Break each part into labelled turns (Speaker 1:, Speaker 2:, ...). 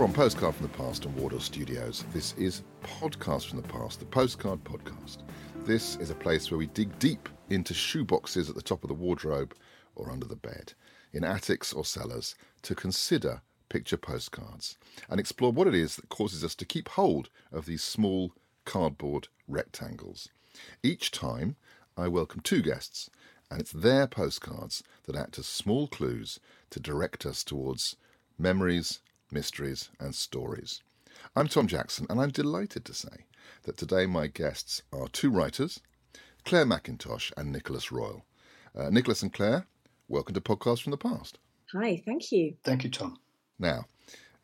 Speaker 1: From Postcard from the Past and Wardour Studios, this is Podcast from the Past, the Postcard Podcast. This is a place where we dig deep into shoeboxes at the top of the wardrobe or under the bed, in attics or cellars, to consider picture postcards and explore what it is that causes us to keep hold of these small cardboard rectangles. Each time, I welcome two guests, and it's their postcards that act as small clues to direct us towards memories, mysteries, and stories. I'm Tom Jackson, and I'm delighted to say that today my guests are two writers, Clare Mackintosh and Nicholas Royle. Uh, Nicholas and Clare, welcome to Podcast from the Past.
Speaker 2: Hi, thank you.
Speaker 3: Thank you, Tom.
Speaker 1: Now,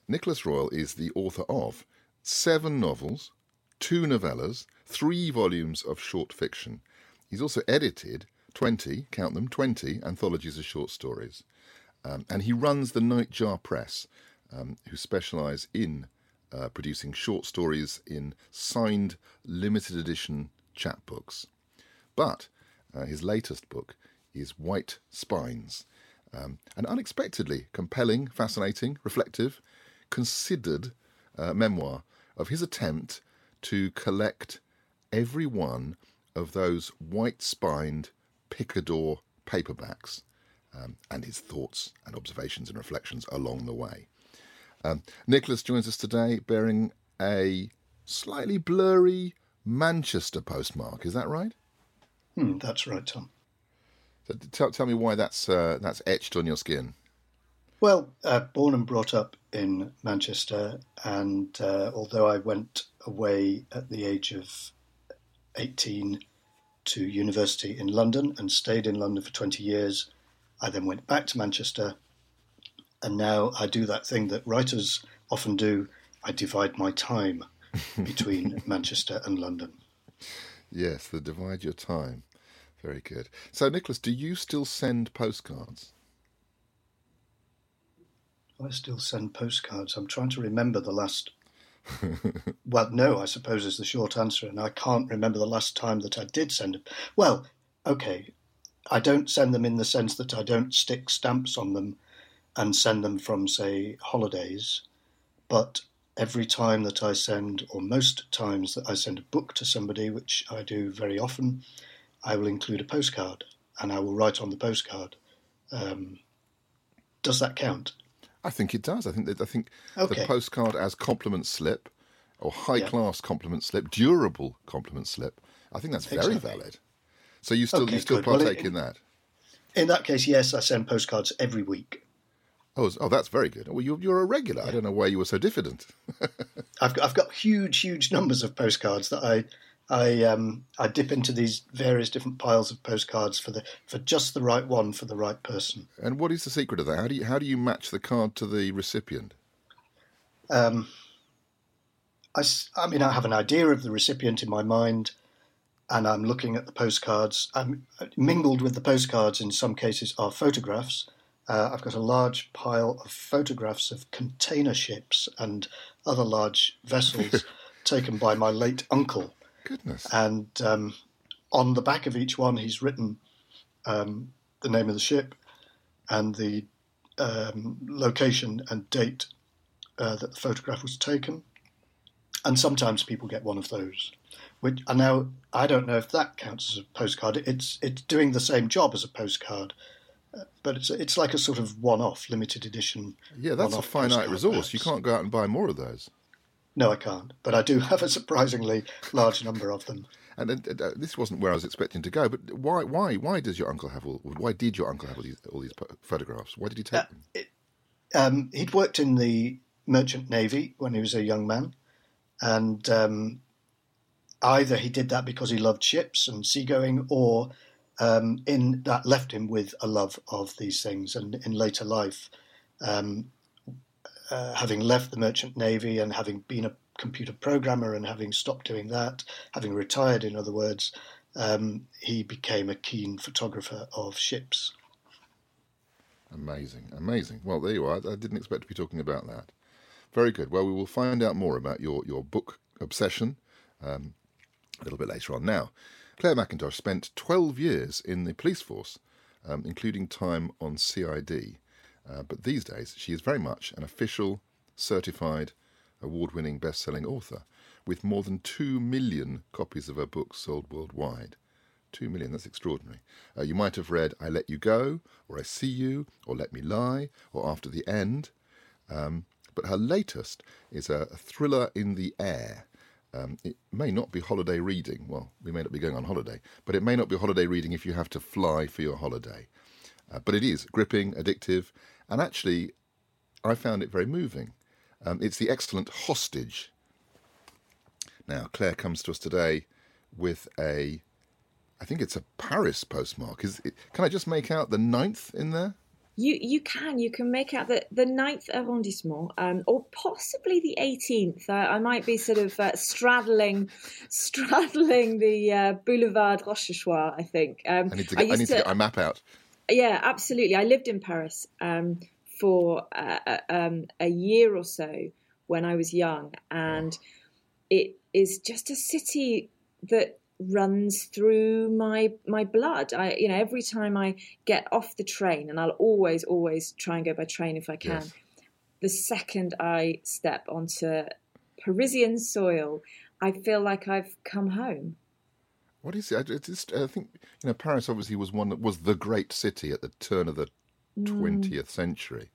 Speaker 1: Nicholas Royle is the author of seven novels, two novellas, three volumes of short fiction. He's also edited 20, count them, 20 anthologies of short stories. Um, and he runs the Nightjar Press, um, who specialise in uh, producing short stories in signed limited edition chapbooks. But uh, his latest book is White Spines, um, an unexpectedly compelling, fascinating, reflective, considered uh, memoir of his attempt to collect every one of those white spined Picador paperbacks um, and his thoughts and observations and reflections along the way. Um, Nicholas joins us today bearing a slightly blurry Manchester postmark. Is that right?
Speaker 3: Hmm, that's right, Tom.
Speaker 1: So tell, tell me why that's uh, that's etched on your skin.
Speaker 3: Well, uh, born and brought up in Manchester, and uh, although I went away at the age of 18 to university in London and stayed in London for 20 years, I then went back to Manchester and now I do that thing that writers often do. I divide my time between Manchester and London.
Speaker 1: Yes, the divide your time. Very good. So, Nicholas, do you still send postcards?
Speaker 3: I still send postcards. I'm trying to remember the last. well, no, I suppose is the short answer, and I can't remember the last time that I did send them. Well, okay, I don't send them in the sense that I don't stick stamps on them and send them from, say, holidays. But every time that I send, or most times that I send a book to somebody, which I do very often, I will include a postcard and I will write on the postcard. Um, does that count?
Speaker 1: I think it does. I think that I think okay. the postcard as compliment slip or high yeah. class compliment slip, durable compliment slip. I think that's very exactly. valid. So you still okay, you still good. partake well, in, in that.
Speaker 3: In that case, yes, I send postcards every week.
Speaker 1: Oh, oh, that's very good. Well, you're, you're a regular. Yeah. I don't know why you were so diffident.
Speaker 3: I've got, I've got huge, huge numbers of postcards that I, I, um, I dip into these various different piles of postcards for the for just the right one for the right person.
Speaker 1: And what is the secret of that? How do you how do you match the card to the recipient?
Speaker 3: Um, I, I mean, I have an idea of the recipient in my mind, and I'm looking at the postcards. I'm mingled with the postcards. In some cases, are photographs uh, I've got a large pile of photographs of container ships and other large vessels taken by my late uncle.
Speaker 1: Goodness.
Speaker 3: And um, on the back of each one, he's written um, the name of the ship and the um, location and date uh, that the photograph was taken. and sometimes people get one of those. Which and now I don't know if that counts as a postcard. It's it's doing the same job as a postcard, but it's it's like a sort of one-off, limited edition.
Speaker 1: Yeah, that's a finite resource. You can't go out and buy more of those.
Speaker 3: No, I can't. But I do have a surprisingly large number of them.
Speaker 1: And uh, this wasn't where I was expecting to go. But why, why, why does your uncle have all? Why did your uncle have all these, all these photographs? Why did he take uh, them? It,
Speaker 3: um, he'd worked in the merchant navy when he was a young man, and um, either he did that because he loved ships and seagoing, or um, in that left him with a love of these things. And in later life, um, uh, having left the merchant navy and having been a computer programmer and having stopped doing that, having retired, in other words, um, he became a keen photographer of ships.
Speaker 1: Amazing, amazing. Well, there you are. I didn't expect to be talking about that. Very good. Well, we will find out more about your, your book obsession um, a little bit later on. Now, Clare Mackintosh spent 12 years in the police force, um, including time on CID. Uh, but these days, she is very much an official, certified, award winning best selling author with more than 2 million copies of her books sold worldwide. 2 million, that's extraordinary. Uh, you might have read I Let You Go, or I See You, or Let Me Lie, or After the End. Um, but her latest is a, a thriller in the air. Um, it may not be holiday reading. Well, we may not be going on holiday, but it may not be holiday reading if you have to fly for your holiday. Uh, but it is gripping, addictive, and actually, I found it very moving. Um, it's the excellent Hostage. Now, Clare comes to us today with a, I think it's a Paris postmark. Is it, can I just make out the ninth in there?
Speaker 2: You you can you can make out the the ninth arrondissement, um, or possibly the eighteenth. Uh, I might be sort of uh, straddling straddling the uh, Boulevard Rochechouart. I think.
Speaker 1: Um, I need to get, I, I need to, to get my map out.
Speaker 2: Yeah, absolutely. I lived in Paris um, for uh, uh, um, a year or so when I was young, and it is just a city that runs through my my blood. I you know every time I get off the train, and I'll always always try and go by train if I can. Yes. The second I step onto Parisian soil, I feel like I've come home.
Speaker 1: What is it? I, just, I think you know Paris obviously was one that was the great city at the turn of the mm. twentieth mm. century.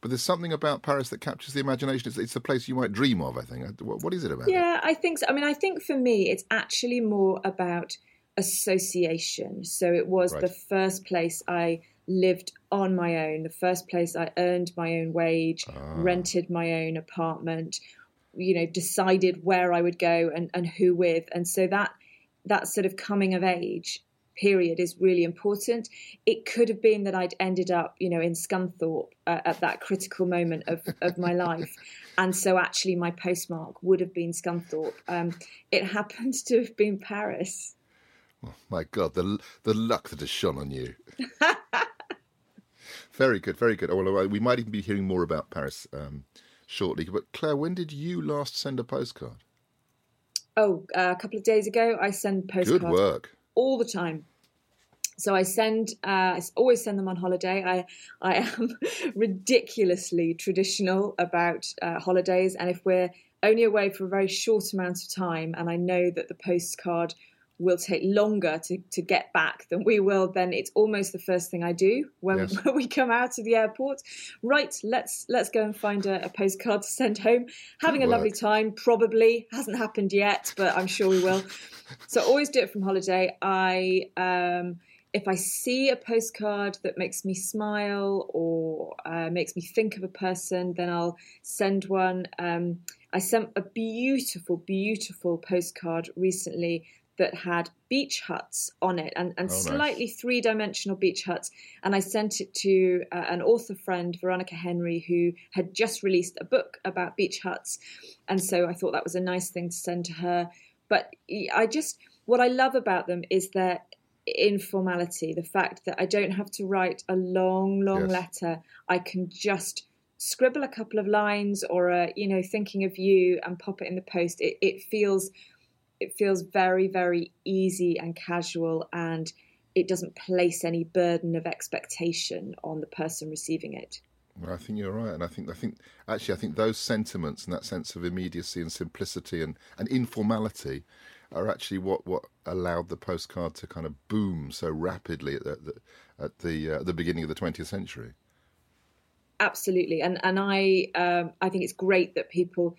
Speaker 1: But there's something about Paris that captures the imagination. It's, it's the place you might dream of. I think. What, what is it about?
Speaker 2: Yeah, it? I think so. I mean, I think for me, it's actually more about association. So it was right. the first place I lived on my own, the first place I earned my own wage, ah. rented my own apartment, you know, decided where I would go and, and who with. And so that that sort of coming of age period is really important. It could have been that I'd ended up, you know, in Scunthorpe uh, at that critical moment of, of my life. And so actually my postmark would have been Scunthorpe. Um, it happened to have been Paris.
Speaker 1: Oh, my God, the, the luck that has shone on you. very good, very good. Oh, well, we might even be hearing more about Paris um, shortly. But Clare, when did you last send a postcard?
Speaker 2: Oh, uh, a couple of days ago, I send postcards.
Speaker 1: Good work.
Speaker 2: All the time. So I send, uh, I always send them on holiday. I, I am ridiculously traditional about uh, holidays, and if we're only away for a very short amount of time, and I know that the postcard will take longer to, to get back than we will, then it's almost the first thing I do when, yes. when we come out of the airport. Right, let's let's go and find a, a postcard to send home. Having a lovely time, probably hasn't happened yet, but I'm sure we will. so I always do it from holiday. I um, if I see a postcard that makes me smile or uh, makes me think of a person, then I'll send one. Um, I sent a beautiful, beautiful postcard recently that had beach huts on it and, and oh, slightly nice. three dimensional beach huts. And I sent it to uh, an author friend, Veronica Henry, who had just released a book about beach huts. And so I thought that was a nice thing to send to her. But I just, what I love about them is their informality, the fact that I don't have to write a long, long yes. letter. I can just scribble a couple of lines or a, you know, thinking of you and pop it in the post. It, it feels it feels very, very easy and casual, and it doesn't place any burden of expectation on the person receiving it.
Speaker 1: Well, I think you're right, and I think I think actually I think those sentiments and that sense of immediacy and simplicity and, and informality are actually what, what allowed the postcard to kind of boom so rapidly at the, the at the uh, the beginning of the 20th century.
Speaker 2: Absolutely, and and I um, I think it's great that people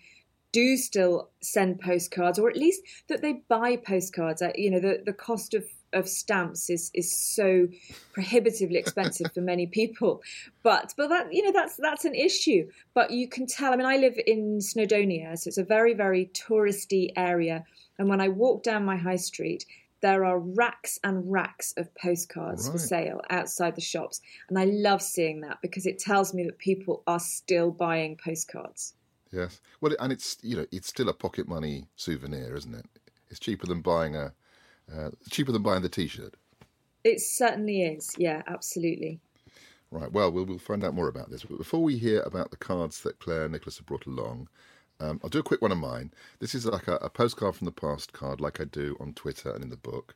Speaker 2: do still send postcards, or at least that they buy postcards. Uh, you know, the the cost of of stamps is is so prohibitively expensive for many people. But but that you know that's that's an issue. But you can tell i mean i live in snowdonia so it's a very very touristy area. And when i walk down my high street there are racks and racks of postcards right. for sale outside the shops. And i love seeing that because it tells me that people are still buying postcards
Speaker 1: yes well and it's you know it's still a pocket money souvenir isn't it it's cheaper than buying a uh, cheaper than buying the T-shirt.
Speaker 2: It certainly is. Yeah, absolutely.
Speaker 1: Right. Well, we'll we'll find out more about this. But before we hear about the cards that Clare and Nicholas have brought along, um, I'll do a quick one of mine. This is like a, a, postcard from the past card, like I do on Twitter and in the book.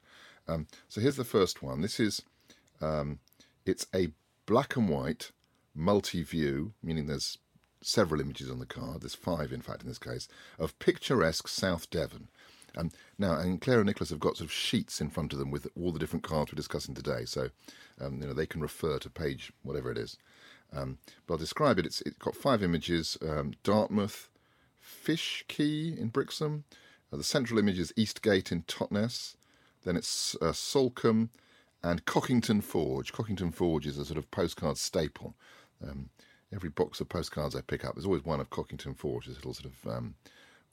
Speaker 1: Um, so here's the first one. This is um, it's a black and white multi-view, meaning there's several images on the card. There's five, in fact, in this case, of picturesque South Devon. Um, now, and Clare and Nicholas have got sort of sheets in front of them with all the different cards we're discussing today, so um, you know they can refer to page whatever it is. Um, but I'll describe it. It's, it's got five images: um, Dartmouth, Fish Quay in Brixham. Uh, the central image is Eastgate in Totnes. Then it's uh, and Cockington Forge. Cockington Forge is a sort of postcard staple. Um, every box of postcards I pick up, there's always one of Cockington Forge, this little sort of um,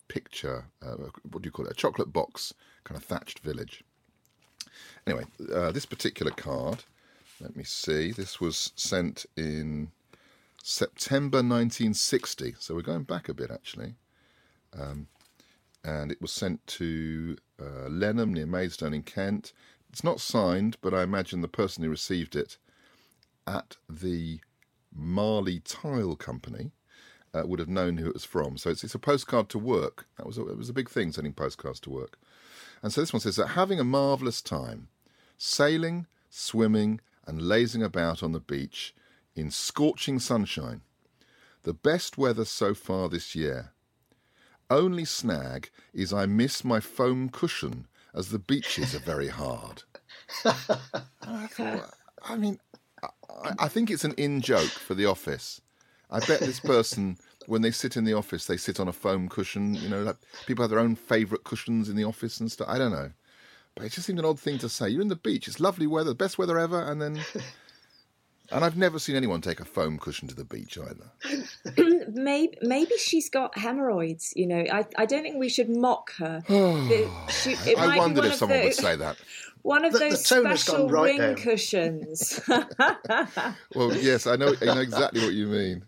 Speaker 1: picture, uh, what do you call it, a chocolate box, kind of thatched village. Anyway, uh, this particular card, let me see, this was sent in September 1960, so we're going back a bit actually. Um, and it was sent to uh, Lenham near Maidstone in Kent. It's not signed, but I imagine the person who received it at the Marley Tile Company uh, would have known who it was from. So it's, it's a postcard to work. That was a, it was a big thing sending postcards to work. And so this one says that having a marvellous time, sailing, swimming, and lazing about on the beach in scorching sunshine. The best weather so far this year. Only snag is I miss my foam cushion as the beaches are very hard. I, thought, I mean, I, think it's an in joke for the office. I bet this person, when they sit in the office, they sit on a foam cushion. You know, like people have their own favourite cushions in the office and stuff. I don't know, but it just seemed an odd thing to say. You're in the beach; it's lovely weather, the best weather ever, and then. And I've never seen anyone take a foam cushion to the beach either.
Speaker 2: maybe, maybe she's got hemorrhoids. You know, I, I don't think we should mock her.
Speaker 1: she, I wondered if someone would say that.
Speaker 2: One of the, those the special right ring cushions.
Speaker 1: well, yes, I know, I know exactly what you mean.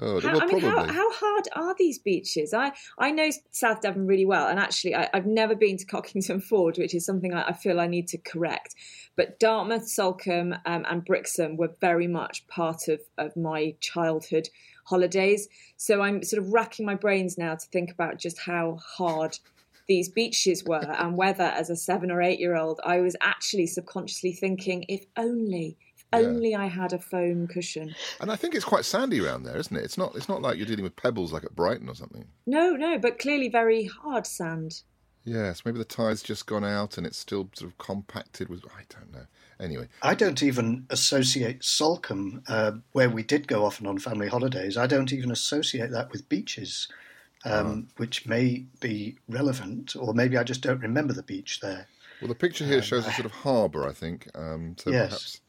Speaker 1: Oh,
Speaker 2: how, I mean, how, how, hard are these beaches? I, I know South Devon really well, and actually, I, have never been to Cockington Ford, which is something I, I, feel I need to correct. But Dartmouth, Salcombe, um, and Brixham were very much part of, of my childhood holidays. So I'm sort of racking my brains now to think about just how hard these beaches were, and whether, as a seven or eight year old, I was actually subconsciously thinking, if only only I had a foam cushion.
Speaker 1: And I think it's quite sandy around there, isn't it? It's not. It's not like you're dealing with pebbles like at Brighton or something.
Speaker 2: No, no, but clearly very hard sand.
Speaker 1: Yes, maybe the tide's just gone out and it's still sort of compacted with. I don't know. Anyway,
Speaker 3: I don't even associate Salcombe, uh, where we did go often on family holidays. I don't even associate that with beaches, um, oh. which may be relevant, or maybe I just don't remember the beach there.
Speaker 1: Well, the picture here um, shows a sort of harbour, I think. Um, so yes. perhaps
Speaker 2: that, but,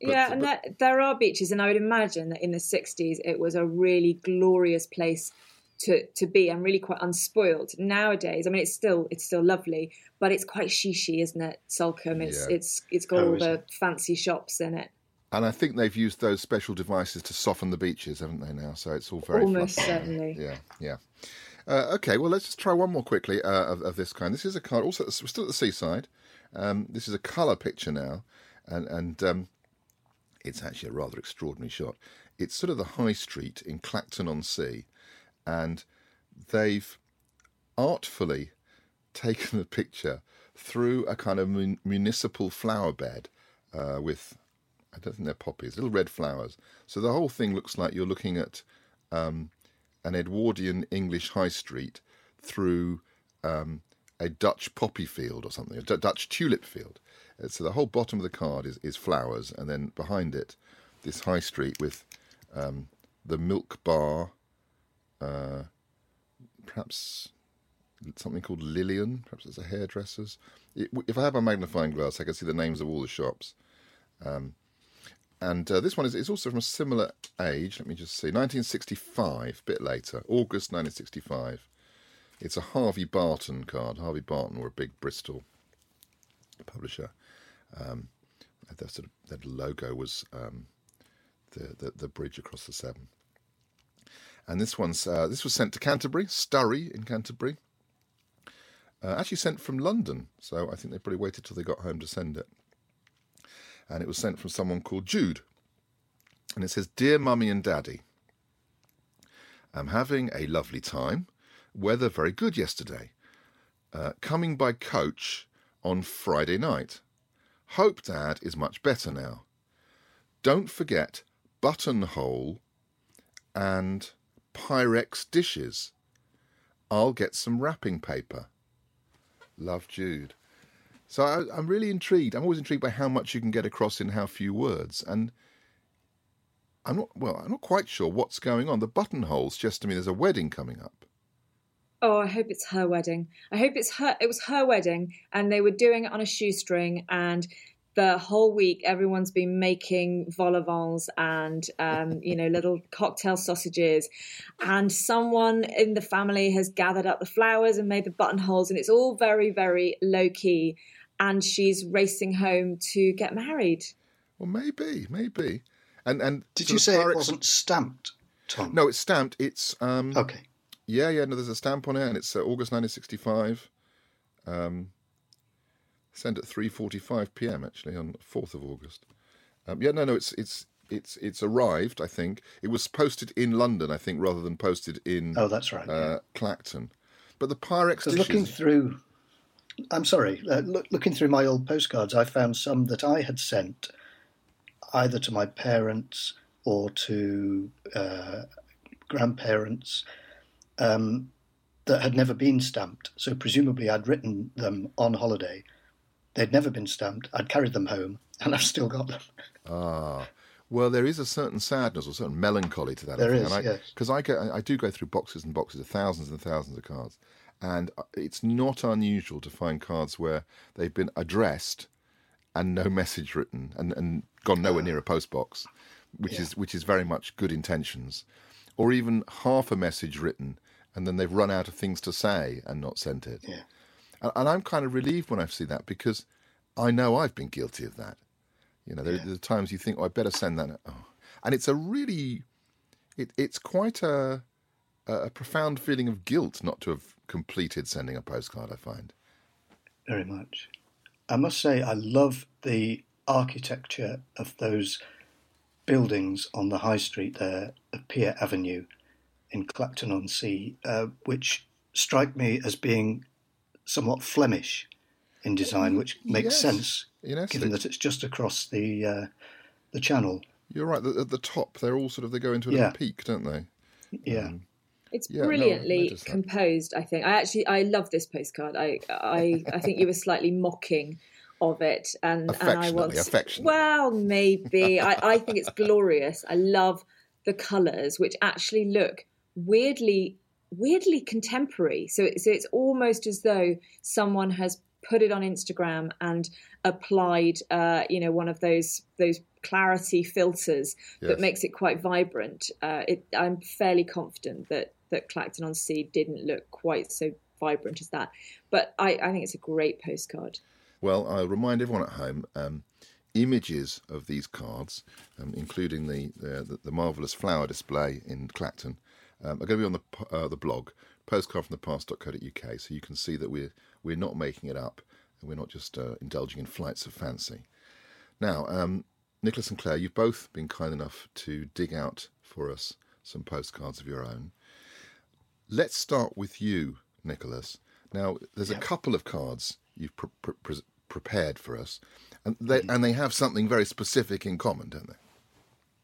Speaker 2: yeah, and but... there are beaches, and I would imagine that in the '60s it was a really glorious place to to be and really quite unspoiled. Nowadays, I mean, it's still it's still lovely, but it's quite shishy, isn't it? Salcombe, it's yeah. it's it's got How all the it? fancy shops in it.
Speaker 1: And I think they've used those special devices to soften the beaches, haven't they? Now, so it's all very
Speaker 2: almost fluffy. certainly.
Speaker 1: Yeah, yeah. Uh, okay, well, let's just try one more quickly uh, of, of, this kind. This is a card. Also, we're still at the seaside. Um, this is a colour picture now, and and um, it's actually a rather extraordinary shot. It's sort of the high street in Clacton on Sea, and they've artfully taken the picture through a kind of mun- municipal flower bed uh, with I don't think they're poppies, little red flowers. So the whole thing looks like you're looking at um, an Edwardian English high street through um, a Dutch poppy field or something, a D- Dutch tulip field. Uh, So the whole bottom of the card is, is flowers, and then behind it, this high street with um, the milk bar, uh, perhaps something called Lillian, perhaps it's a hairdresser's. It, if I had my magnifying glass, I could see the names of all the shops. Um, and uh, this one is, is also from a similar age. Let me just see. 1965, a bit later. August 1965. It's a Harvey Barton card. Harvey Barton were a big Bristol publisher. Um, their, sort of, their logo was um, the, the, the bridge across the Severn. And this one's uh, this was sent to Canterbury, Sturry in Canterbury. Uh, actually sent from London, so I think they probably waited till they got home to send it and it was sent from someone called Jude. And it says, Dear Mummy and Daddy, I'm having a lovely time. Weather very good yesterday. Uh, coming by coach on Friday night. Hope Dad is much better now. Don't forget buttonhole and Pyrex dishes. I'll get some wrapping paper. Love Jude. So I, I'm really intrigued. I'm always intrigued by how much you can get across in how few words, and I'm not well. I'm not quite sure what's going on. The buttonholes suggest to me there's a wedding coming up.
Speaker 2: Oh, I hope it's her wedding. I hope it's her. It was her wedding, and they were doing it on a shoestring. And the whole week, everyone's been making vol au vents and um, you know little cocktail sausages. And someone in the family has gathered up the flowers and made the buttonholes, and it's all very, very low key. And she's racing home to get married.
Speaker 1: Well, maybe, maybe. And and
Speaker 3: Did you say it wasn't stamped, Tom?
Speaker 1: No, it's stamped. It's um.
Speaker 3: Okay.
Speaker 1: Yeah, yeah. No, there's a stamp on it, and it's uh, August 1965. Um, sent at 3:45 p.m. actually on 4th of August. Um, yeah, no, no. It's it's it's it's arrived. I think it was posted in London. I think rather than posted in
Speaker 3: Oh, that's right.
Speaker 1: uh, Clacton. But the Pyrex dishes.
Speaker 3: looking through, I'm sorry, uh, look, looking through my old postcards, I found some that I had sent either to my parents or to uh, grandparents um, that had never been stamped. So presumably I'd written them on holiday. They'd never been stamped. I'd carried them home, and I've still got them.
Speaker 1: Ah, well, there is a certain sadness or certain melancholy to that.
Speaker 3: There
Speaker 1: I
Speaker 3: is,
Speaker 1: and I,
Speaker 3: yes.
Speaker 1: Because I go, I do go through boxes and boxes of thousands and thousands of cards, and uh, it's not unusual to find cards where they've been addressed and no message written and, and gone nowhere near a postbox, which
Speaker 3: Yeah.
Speaker 1: is which is very much good intentions, or even half a message written and then they've run out of things to say and not sent it.
Speaker 3: Yeah.
Speaker 1: And, and I'm kind of relieved when I see that because I know I've been guilty of that. You know, there, there are times you think, "Oh, I better send that," oh. and it's a really, it, it's quite a, a profound feeling of guilt not to have completed sending a postcard. I find.
Speaker 3: very much. I must say, I love the architecture of those buildings on the high street there of Pier Avenue in Clacton on Sea, uh, which strike me as being somewhat Flemish in design, which makes
Speaker 1: Yes,
Speaker 3: sense
Speaker 1: in
Speaker 3: given that it's just across the uh, the channel.
Speaker 1: You're right. At the top, they're all sort of they go into a
Speaker 3: Yeah.
Speaker 1: little peak, don't they?
Speaker 3: Yeah,
Speaker 2: It's
Speaker 1: Yeah, no, I
Speaker 2: brilliantly
Speaker 1: noticed
Speaker 2: composed. I think. I actually I love this postcard. I I I think you were slightly mocking of it, and and I
Speaker 1: Affectionately,
Speaker 2: want
Speaker 1: affectionately.
Speaker 2: well maybe I I think it's glorious. I love the colours, which actually look weirdly weirdly contemporary. So so it's almost as though someone has put it on Instagram and applied uh, you know one of those those clarity filters
Speaker 1: Yes.
Speaker 2: that makes it quite vibrant. Uh, it, I'm fairly confident that that Clacton on Sea didn't look quite so vibrant as that, but I, I think it's a great postcard.
Speaker 1: Well, I'll remind everyone at home um, images of these cards, um, including the, the the marvelous flower display in Clacton, um, are going to be on the uh, the blog postcardfromthepast.co.uk, so you can see that we're we're not making it up, and we're not just uh, indulging in flights of fancy. Now, um, Nicholas and Clare, you've both been kind enough to dig out for us some postcards of your own. Let's start with you, Nicholas. Now, there's a couple of cards you've pr- pr- pres prepared for us, and they and they have something very specific in common, don't they?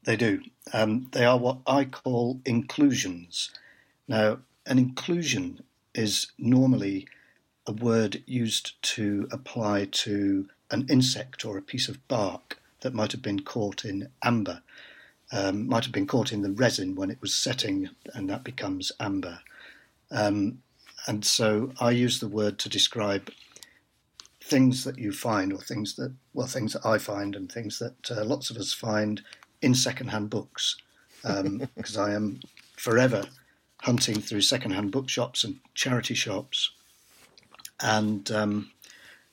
Speaker 3: They do. Um, they are what I call inclusions. Now, an inclusion is normally a word used to apply to an insect or a piece of bark that might have been caught in amber, um, might have been caught in the resin when it was setting, and that becomes amber. Um, and so I use the word to describe things that you find, or things that, well, things that I find, and things that uh, lots of us find in secondhand books, because um, I am forever hunting through secondhand bookshops and charity shops. And um,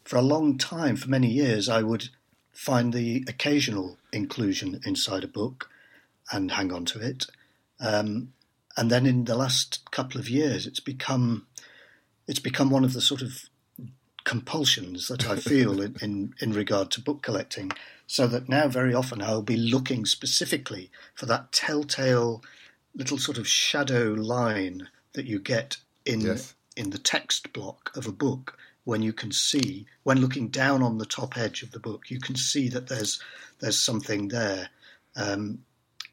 Speaker 3: for a long time, for many years, I would find the occasional inclusion inside a book and hang on to it. Um, and then in the last couple of years, it's become it's become one of the sort of compulsions that I feel in, in, in regard to book collecting. So that now very often I'll be looking specifically for that telltale little sort of shadow line that you get in yes. in the text block of a book when you can see when looking down on the top edge of the book you can see that there's there's something there um,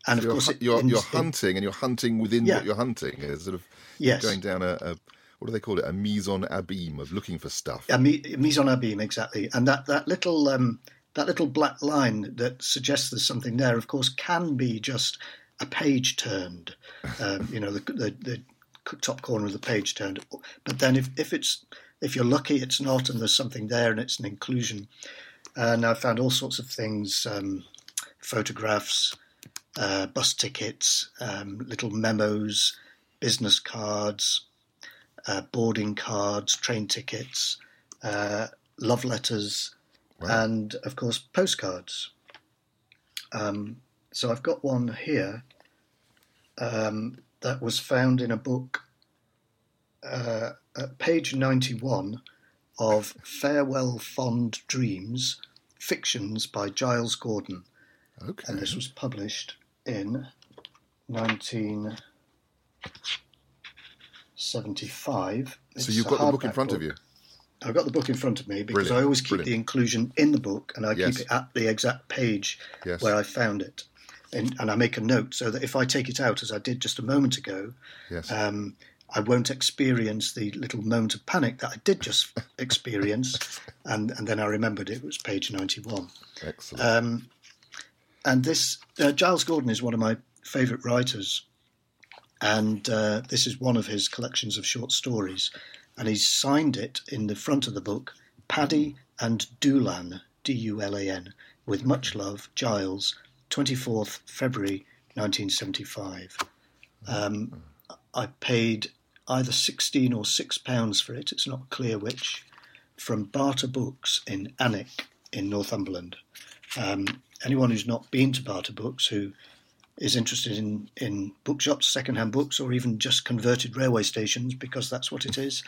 Speaker 1: and so of course you're, in, you're hunting and you're hunting within yeah. what you're hunting is sort of yes. going down a, a, what do they call it a mise en abîme of looking for stuff
Speaker 3: a mise en abîme exactly and that that little um, that little black line that suggests there's something there of course can be just a page turned, um, you know, the, the, the, top corner of the page turned. But then if, if it's if you're lucky, it's not, and there's something there, and it's an inclusion. And I found all sorts of things, um, photographs, uh, bus tickets, um, little memos, business cards, uh, boarding cards, train tickets, uh, love letters, wow. and of course postcards. Um, so I've got one here um, that was found in a book uh, at page 91 of Farewell Fond Dreams, Fictions by Giles Gordon. Okay. And this was published in 1975.
Speaker 1: So you've got the book in front book. of you?
Speaker 3: I've got the book in front of me because Brilliant. I always keep Brilliant. the inclusion in the book and I yes. keep it at the exact page yes. where I found it and, and, I make a note so that if I take it out, as I did just a moment ago, yes. um, I won't experience the little moment of panic that I did just experience. And, and then I remembered it was page 91.
Speaker 1: Excellent. Um,
Speaker 3: and this, uh, Giles Gordon is one of my favourite writers. And uh, this is one of his collections of short stories. And he's signed it in the front of the book Paddy and Dulan, D U L A N, with much love, Giles, 24th February 1975. Um, I paid either 16 or 6 pounds for it, it's not clear which, from Barter Books in Alnwick in Northumberland. Um, anyone who's not been to Barter Books, who is interested in, in bookshops, second-hand books, or even just converted railway stations, because that's what it is,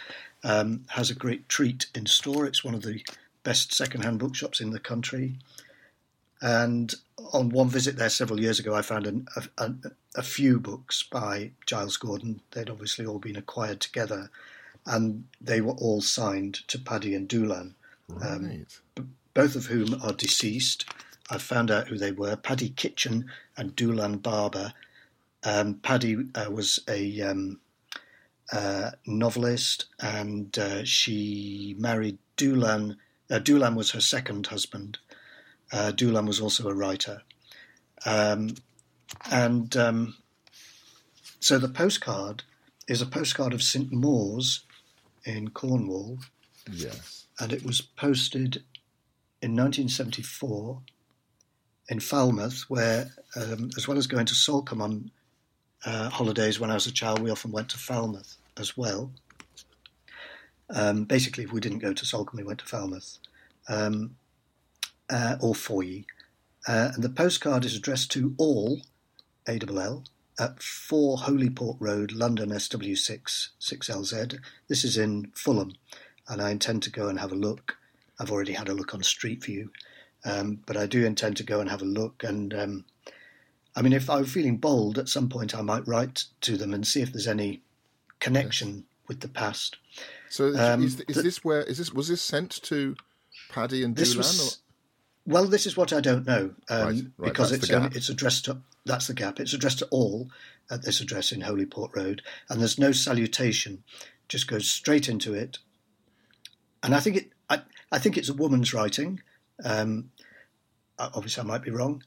Speaker 3: um, has a great treat in store. It's one of the best second-hand bookshops in the country. And on one visit there several years ago, I found an, a, a, a, few books by Giles Gordon. They'd obviously all been acquired together, and they were all signed to Paddy and Dulan, um, right. um, b- both of whom are deceased. I found out who they were: Paddy Kitchen and Dulan Barber. Um, Paddy uh, was a um, uh, novelist, and uh, she married Dulan. Uh, Dulan was her second husband uh, Dulan was also a writer. Um, and um, so the postcard is a postcard of St Mawes in Cornwall.
Speaker 1: Yes.
Speaker 3: And it was posted in 1974 in Falmouth, where, um, as well as going to Salcombe on uh, holidays when I was a child, we often went to Falmouth as well. Um, basically, if we didn't go to Salcombe, we went to Falmouth. Um, uh, or for ye. Uh, and the postcard is addressed to all, ALL, at 4 Holyport Road, London SW6 6LZ. This is in Fulham, and I intend to go and have a look. I've already had a look on Street View, um, but I do intend to go and have a look. And um, I mean, if I were feeling bold, at some point I might write to them and see if there's any connection yes. with the past.
Speaker 1: So, um, is, is this where is this was this sent to Paddy and
Speaker 3: This
Speaker 1: Dulan?
Speaker 3: was well. This is what I don't know um,
Speaker 1: Right, right,
Speaker 3: because it's
Speaker 1: gap.
Speaker 3: it's addressed to that's the gap. It's addressed to all at this address in Holyport Road, and there's no salutation. Just goes straight into it, and I think it. I, I think it's a woman's writing. Um, obviously, I might be wrong.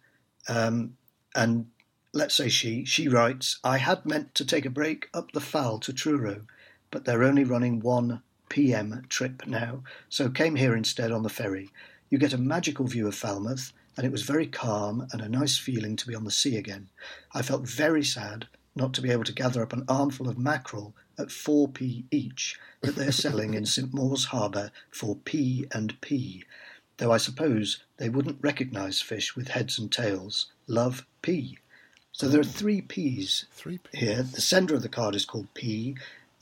Speaker 3: Um, and let's say she she writes, "I had meant to take a break up the Fal to Truro, but they're only running one p.m. trip now, so came here instead on the ferry. You get a magical view of Falmouth, and it was very calm and a nice feeling to be on the sea again. I felt very sad not to be able to gather up an armful of mackerel at 4p each that they're selling in St Mawes Harbour for p and p, though I suppose they wouldn't recognise fish with heads and tails. Love P. So there are three P's
Speaker 1: Three P.
Speaker 3: here. The sender of the card is called P,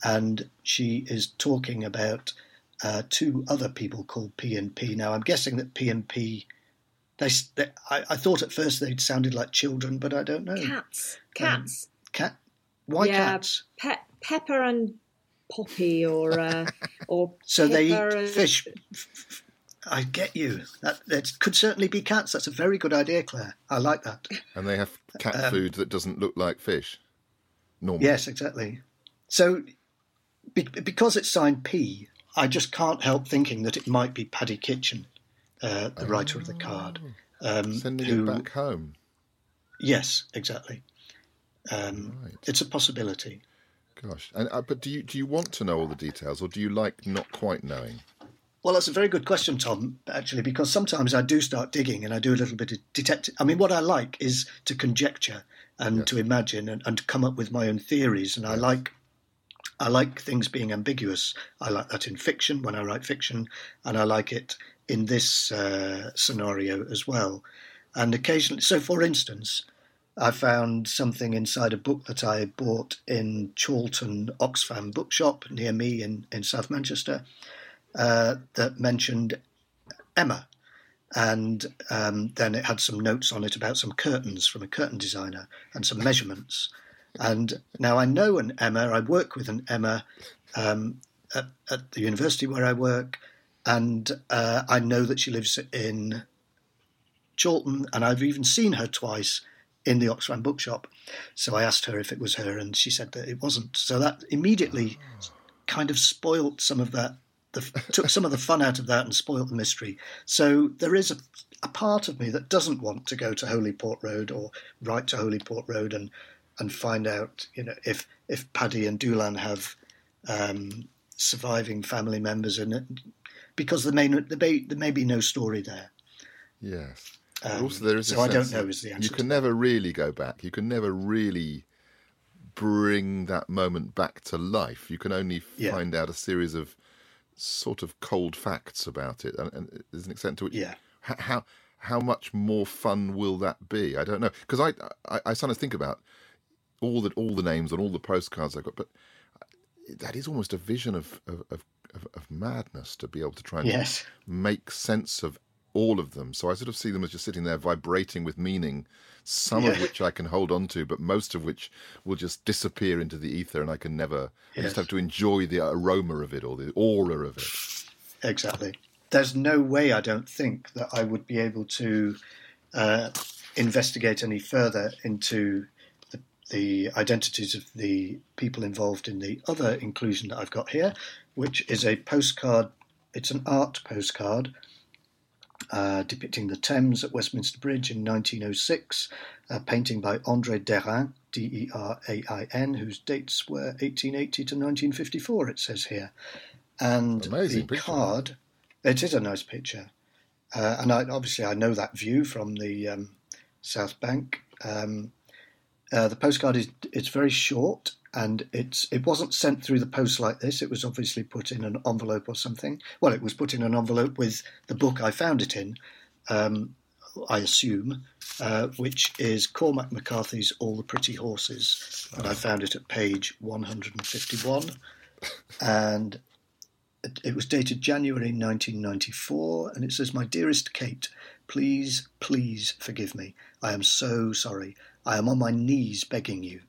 Speaker 3: and she is talking about uh, two other people called P and P. Now I'm guessing that P and P. They, they I, I thought at first they sounded like children, but I don't know.
Speaker 2: Cats. Cats.
Speaker 3: Cat. Why
Speaker 2: Yeah.
Speaker 3: cats?
Speaker 2: Pe- Pepper and Poppy, or uh, or
Speaker 3: So they eat
Speaker 2: and-
Speaker 3: fish. I get you. That that could certainly be cats. That's a very good idea, Clare. I like that.
Speaker 1: And they have cat
Speaker 3: Um,
Speaker 1: food that doesn't look like fish. Normally.
Speaker 3: Yes, exactly. So, be, because it's signed P, I just can't help thinking that it might be Paddy Kitchen, uh, the writer of the card. Um,
Speaker 1: Sending
Speaker 3: who,
Speaker 1: it back home.
Speaker 3: Yes, exactly. Um,
Speaker 1: Right.
Speaker 3: It's a possibility.
Speaker 1: Gosh. And, uh, but do you do you want to know all the details, or do you like not quite knowing?
Speaker 3: Well, that's a very good question, Tom, actually, because sometimes I do start digging and I do a little bit of detective. I mean, what I like is to conjecture and to imagine and, and to come up with my own theories. And I like I like things being ambiguous. I like that in fiction when I write fiction, and I like it in this uh, scenario as well. And occasionally, so for instance, I found something inside a book that I bought in Chorlton Oxfam bookshop near me in, in South Manchester uh, that mentioned Emma. And um, then it had some notes on it about some curtains from a curtain designer and some measurements. And now I know an Emma, I work with an Emma um, at, at the university where I work, and uh, I know that she lives in Chorlton, and I've even seen her twice in the Oxfam bookshop. So I asked her if it was her, and she said that it wasn't. So that immediately kind of spoilt some of that, the, took some of the fun out of that and spoilt the mystery. So there is a, a part of me that doesn't want to go to Holyport Road or write to Holyport Road and and find out, you know, if if Paddy and Dulan have um, surviving family members in it, because there may, there may there may be no story there.
Speaker 1: Yes.
Speaker 3: Um,
Speaker 1: also, there is.
Speaker 3: so I don't know is the answer.
Speaker 1: You
Speaker 3: can
Speaker 1: never really go back. You can never really bring that moment back to life. You can only
Speaker 3: Yeah.
Speaker 1: find out a series of sort of cold facts about it, and, and there's an extent to which
Speaker 3: Yeah.
Speaker 1: how how much more fun will that be? I don't know because I, I I sometimes think about all the all the names and all the postcards I've got, but that is almost a vision of of, of, of, of madness to be able to try and
Speaker 3: Yes.
Speaker 1: make sense of all of them. So I sort of see them as just sitting there vibrating with meaning, some of which I can hold on to, but most of which will just disappear into the ether, and I can never. I just have to enjoy the aroma of it or the aura of it.
Speaker 3: Exactly. There's no way, I don't think, that I would be able to uh, investigate any further into the, the identities of the people involved in the other inclusion that I've got here, which is a postcard. It's an art postcard uh, depicting the Thames at Westminster Bridge in 1906, a painting by André Derain, D E R A I N, whose dates were 1880 to 1954, it says here. And
Speaker 1: Amazing
Speaker 3: the
Speaker 1: picture.
Speaker 3: card, it is a nice picture. Uh, and I, obviously, I know that view from the um, South Bank. Um, uh, the postcard is it's very short, and it's it wasn't sent through the post like this. It was obviously put in an envelope or something. Well, it was put in an envelope with the book I found it in. Um, I assume, uh, which is Cormac McCarthy's All the Pretty Horses, and I found it at page 151, and it, it was dated January 1994, and it says, "My dearest Kate, please, please forgive me. I am so sorry. I am on my knees begging you.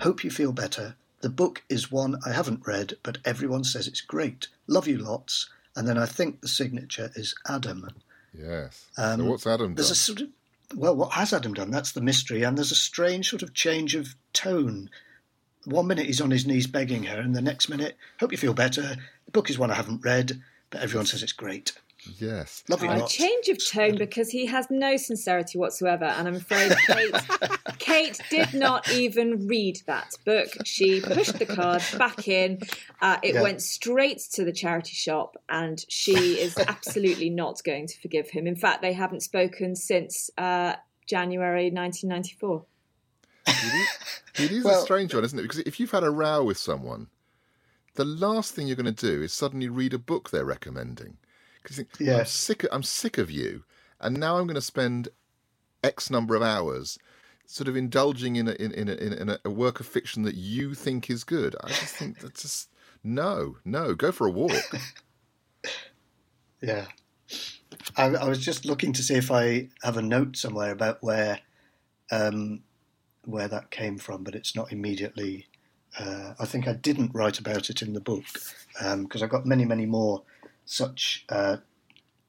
Speaker 3: Hope you feel better. The book is one I haven't read, but everyone says it's great. Love you lots, and then I think the signature is Adam.
Speaker 1: Yes.
Speaker 3: Um,
Speaker 1: so what's Adam done?
Speaker 3: There's a sort of well, what has Adam done? That's the mystery, and there's a strange sort of change of tone. One minute he's on his knees begging her, and the next minute, hope you feel better. The book is one I haven't read, but everyone says it's great.
Speaker 1: Yes.
Speaker 3: Lovely
Speaker 2: A change of tone because he has no sincerity whatsoever, and I'm afraid Kate, Kate did not even read that book. She pushed the card back in. Uh, it
Speaker 3: Yeah.
Speaker 2: went straight to the charity shop, and she is absolutely not going to forgive him. In fact, they haven't spoken since uh, January 1994.
Speaker 1: It is a
Speaker 3: Well-
Speaker 1: strange one, isn't it? Because if you've had a row with someone, the last thing you're going to do is suddenly read a book they're recommending. Because think, I'm sick. Of, I'm sick of you, and now I'm going to spend X number of hours sort of indulging in a, in, in, a, in a, work of fiction that you think is good. I just think that's just no, no. Go for a walk.
Speaker 3: Yeah. I, I was just looking to see if I have a note somewhere about where um, where that came from, but it's not immediately. Uh, I think I didn't write about it in the book because I've got many, many more such uh,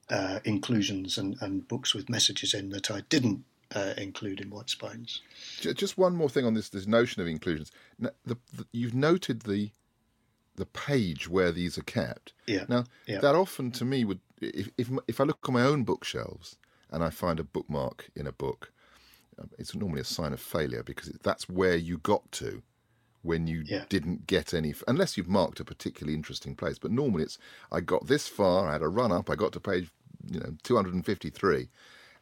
Speaker 3: uh, inclusions and, and books with messages in that I didn't uh, include in White Spines.
Speaker 1: Just one more thing on this this notion of inclusions. The, the, you've noted the the page where these are kept.
Speaker 3: Yeah.
Speaker 1: Now
Speaker 3: Yeah.
Speaker 1: that often to me would if if if I look on my own bookshelves and I find a bookmark in a book, um, it's normally a sign of failure because that's where you got to when you
Speaker 3: Yeah.
Speaker 1: didn't get any unless you've marked a particularly interesting place. But normally it's I got this far, I had a run up, I got to page you know 253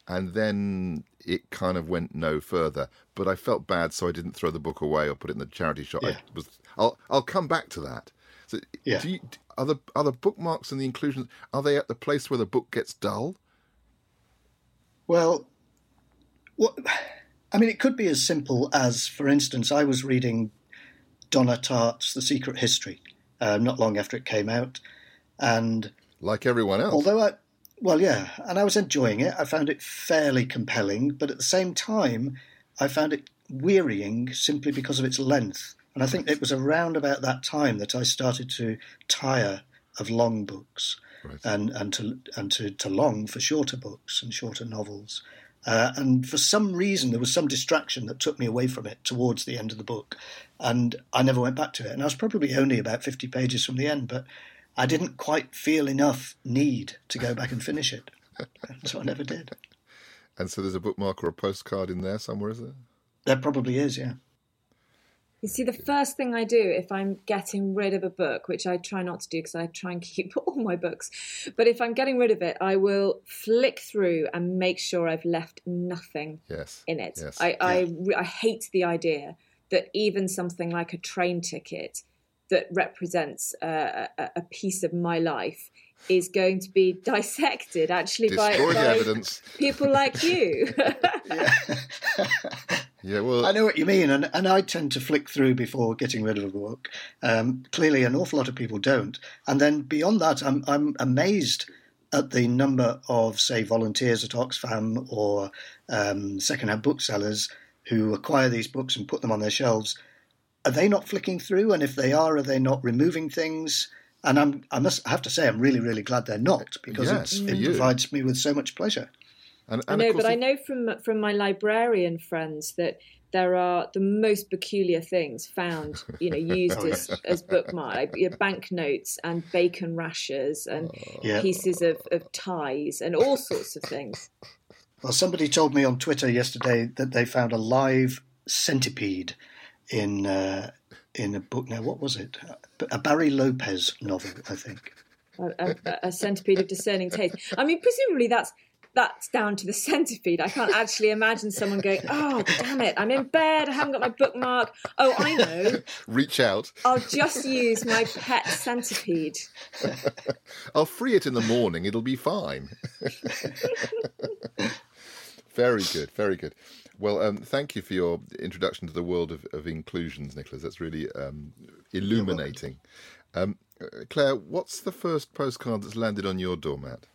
Speaker 1: and then it kind of went no further. But I felt bad, so I didn't throw the book away or put it in the charity shop. I was, I'll, I'll come back to that. So,
Speaker 3: Yeah.
Speaker 1: do you, are the are the bookmarks and the inclusions are they at the place where the book gets dull?
Speaker 3: Well, what, I mean, it could be as simple as, for instance, I was reading Donna Tartt's The Secret History uh, not long after it came out, and
Speaker 1: Like everyone else.
Speaker 3: although I, well, yeah, and I was enjoying it, I found it fairly compelling, but at the same time, I found it wearying simply because of its length. And I think it was around about that time that I started to tire of long books
Speaker 1: Right.
Speaker 3: and, and to and to, to long for shorter books and shorter novels. Uh, and for some reason, there was some distraction that took me away from it towards the end of the book, and I never went back to it. And I was probably only about fifty pages from the end, but I didn't quite feel enough need to go back and finish it, so I never did.
Speaker 1: and so there's a bookmark or a postcard in there somewhere, is there?
Speaker 3: There probably is, yeah.
Speaker 2: You see, the first thing I do if I'm getting rid of a book, which I try not to do because I try and keep all my books, but if I'm getting rid of it, I will flick through and make sure I've left nothing
Speaker 1: Yes.
Speaker 2: in it.
Speaker 1: Yes.
Speaker 2: I, I, I hate the idea that even something like a train ticket that represents uh, a, a piece of my life is going to be dissected actually by,
Speaker 1: Destroy
Speaker 2: by
Speaker 1: evidence.
Speaker 2: people like you.
Speaker 1: Yeah. Well.
Speaker 3: I know what you mean, and, and I tend to flick through before getting rid of a book. Um, clearly, an awful lot of people don't. And then beyond that, I'm I'm amazed at the number of, say, volunteers at Oxfam or um, secondhand booksellers who acquire these books and put them on their shelves. Are they not flicking through? And if they are, are they not removing things? And I'm I must I have to say I'm really really glad they're not because
Speaker 1: Yes,
Speaker 3: it's, it
Speaker 1: you.
Speaker 3: provides me with so much pleasure.
Speaker 1: And,
Speaker 2: I know,
Speaker 1: of course
Speaker 2: but I know from from my librarian friends that there are the most peculiar things found, you know, used
Speaker 1: Oh,
Speaker 2: as, as bookmark, like, you know, banknotes and bacon rashers and
Speaker 3: Yeah.
Speaker 2: pieces of, of ties and all sorts of things.
Speaker 3: Well, somebody told me on Twitter yesterday that they found a live centipede in uh, in a book. Now, what was it? A Barry Lopez novel, I think.
Speaker 2: A, a, a centipede of discerning taste. I mean, presumably that's that's down to the centipede. I can't actually imagine someone going, "Oh, damn it! I'm in bed. I haven't got my bookmark. Oh, I know.
Speaker 1: reach out.
Speaker 2: I'll just use my pet centipede."
Speaker 1: I'll free it in the morning. It'll be fine. very good. Very good. Well, um, thank you for your introduction to the world of, of inclusions, Nicholas. That's really um, illuminating. Um, uh, Clare, what's the first postcard that's landed on your doormat?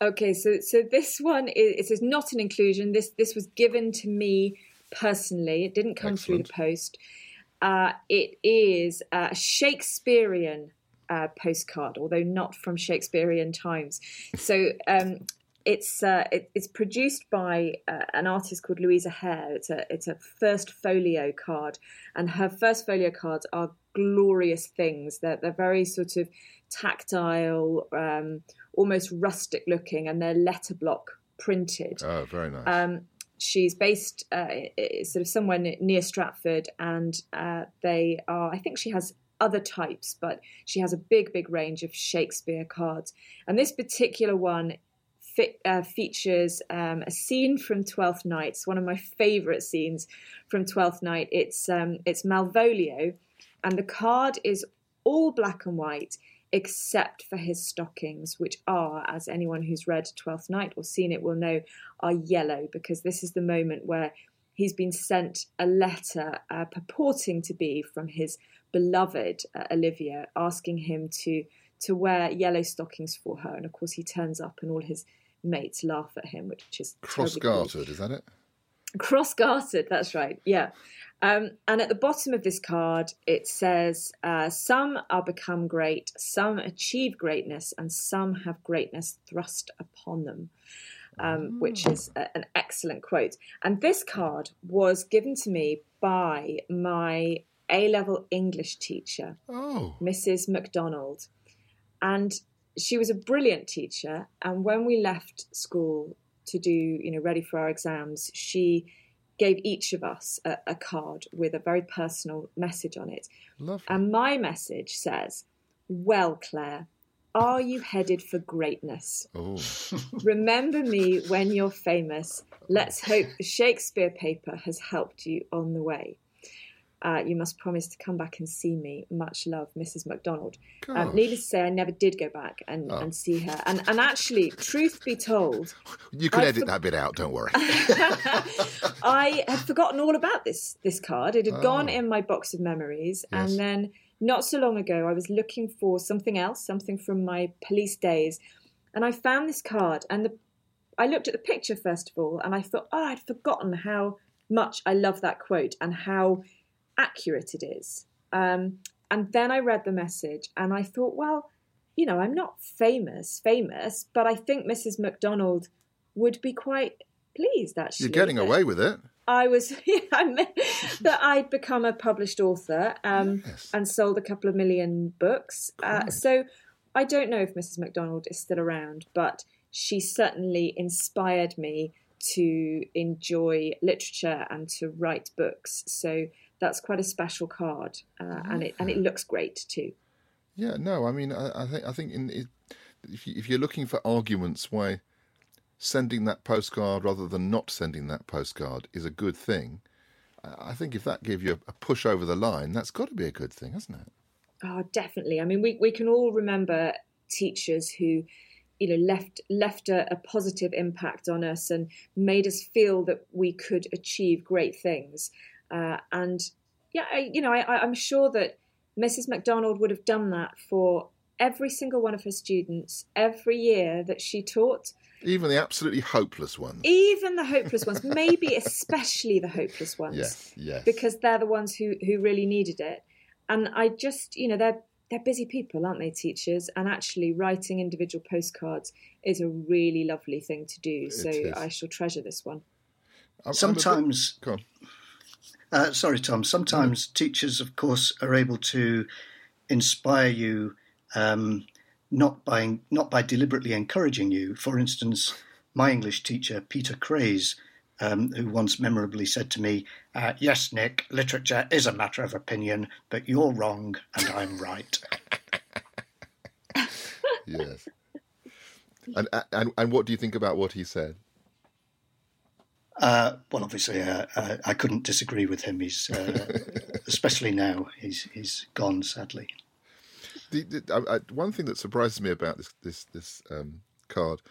Speaker 2: Okay, so so this one is it is not an inclusion. This this was given to me personally. It didn't come through the post. Uh, it is a Shakespearean uh, postcard, although not from Shakespearean times. So um, it's uh, it, it's produced by uh, an artist called Louisa Hare. It's a it's a first folio card, and her first folio cards are glorious things. They're they're very sort of tactile, um, almost rustic looking, and they're letter block printed.
Speaker 1: Oh, very nice.
Speaker 2: Um, she's based uh, sort of somewhere near Stratford, and uh, they are. I think she has other types, but she has a big, big range of Shakespeare cards. And this particular one fit, uh, features um, a scene from Twelfth Night. It's one of my favourite scenes from Twelfth Night. It's um, it's Malvolio, and the card is all black and white except for his stockings, which are, as anyone who's read Twelfth Night or seen it will know, are yellow because this is the moment where he's been sent a letter uh, purporting to be from his beloved uh, Olivia, asking him to to wear yellow stockings for her, and of course he turns up and all his mates laugh at him, which is
Speaker 1: cross gartered. Cool. Is that it?
Speaker 2: Cross gartered. That's right. Yeah. Um, and at the bottom of this card, it says, uh, Some are become great, some achieve greatness, and some have greatness thrust upon them, um, which is a, an excellent quote. And this card was given to me by my A level English teacher,
Speaker 1: oh.
Speaker 2: Mrs. MacDonald. And she was a brilliant teacher. And when we left school to do, you know, ready for our exams, she gave each of us a, a card with a very personal message on it.
Speaker 1: Lovely.
Speaker 2: And my message says, Well, Clare, are you headed for greatness?
Speaker 1: Oh.
Speaker 2: Remember me when you're famous. Let's hope the Shakespeare paper has helped you on the way. Uh, you must promise to come back and see me. Much love, Mrs. MacDonald. Um, needless to say, I never did go back and, oh. and see her. And, and actually, truth be told,
Speaker 1: you can I edit for- that bit out. Don't worry.
Speaker 2: I had forgotten all about this this card. It had oh. gone in my box of memories, yes. and then not so long ago, I was looking for something else, something from my police days, and I found this card. And the, I looked at the picture first of all, and I thought, oh, I'd forgotten how much I love that quote and how accurate it is. Um, and then I read the message and I thought, well, you know, I'm not famous, famous, but I think Mrs. MacDonald would be quite pleased actually.
Speaker 1: You're getting away with it.
Speaker 2: I was yeah, that I'd become a published author um, yes. and sold a couple of million books. Uh, so I don't know if Mrs. MacDonald is still around, but she certainly inspired me to enjoy literature and to write books. So that's quite a special card, uh, and it and it looks great too.
Speaker 1: Yeah, no, I mean, I, I think I think in, if you, if you're looking for arguments why sending that postcard rather than not sending that postcard is a good thing, I think if that gave you a push over the line, that's got to be a good thing, hasn't it?
Speaker 2: Oh, definitely. I mean, we we can all remember teachers who you know left left a, a, positive impact on us and made us feel that we could achieve great things uh, and yeah, I, you know, I, I'm sure that Mrs. MacDonald would have done that for every single one of her students every year that she taught.
Speaker 1: Even the absolutely hopeless ones.
Speaker 2: Even the hopeless ones, maybe especially the hopeless ones.
Speaker 1: Yes, yes.
Speaker 2: Because they're the ones who, who really needed it. And I just, you know, they're they're busy people, aren't they, teachers? And actually, writing individual postcards is a really lovely thing to do. So I shall treasure this one.
Speaker 3: Sometimes, uh, sorry, Tom. Sometimes mm. teachers, of course, are able to inspire you um, not by not by deliberately encouraging you. For instance, my English teacher, Peter Craze, um, who once memorably said to me, uh, "Yes, Nick, literature is a matter of opinion, but you're wrong and I'm right."
Speaker 1: yes. And, and and what do you think about what he said?
Speaker 3: Uh, well, obviously, uh, uh, I couldn't disagree with him. He's uh, especially now he's he's gone sadly.
Speaker 1: The, the, I, one thing that surprises me about this this this um, card,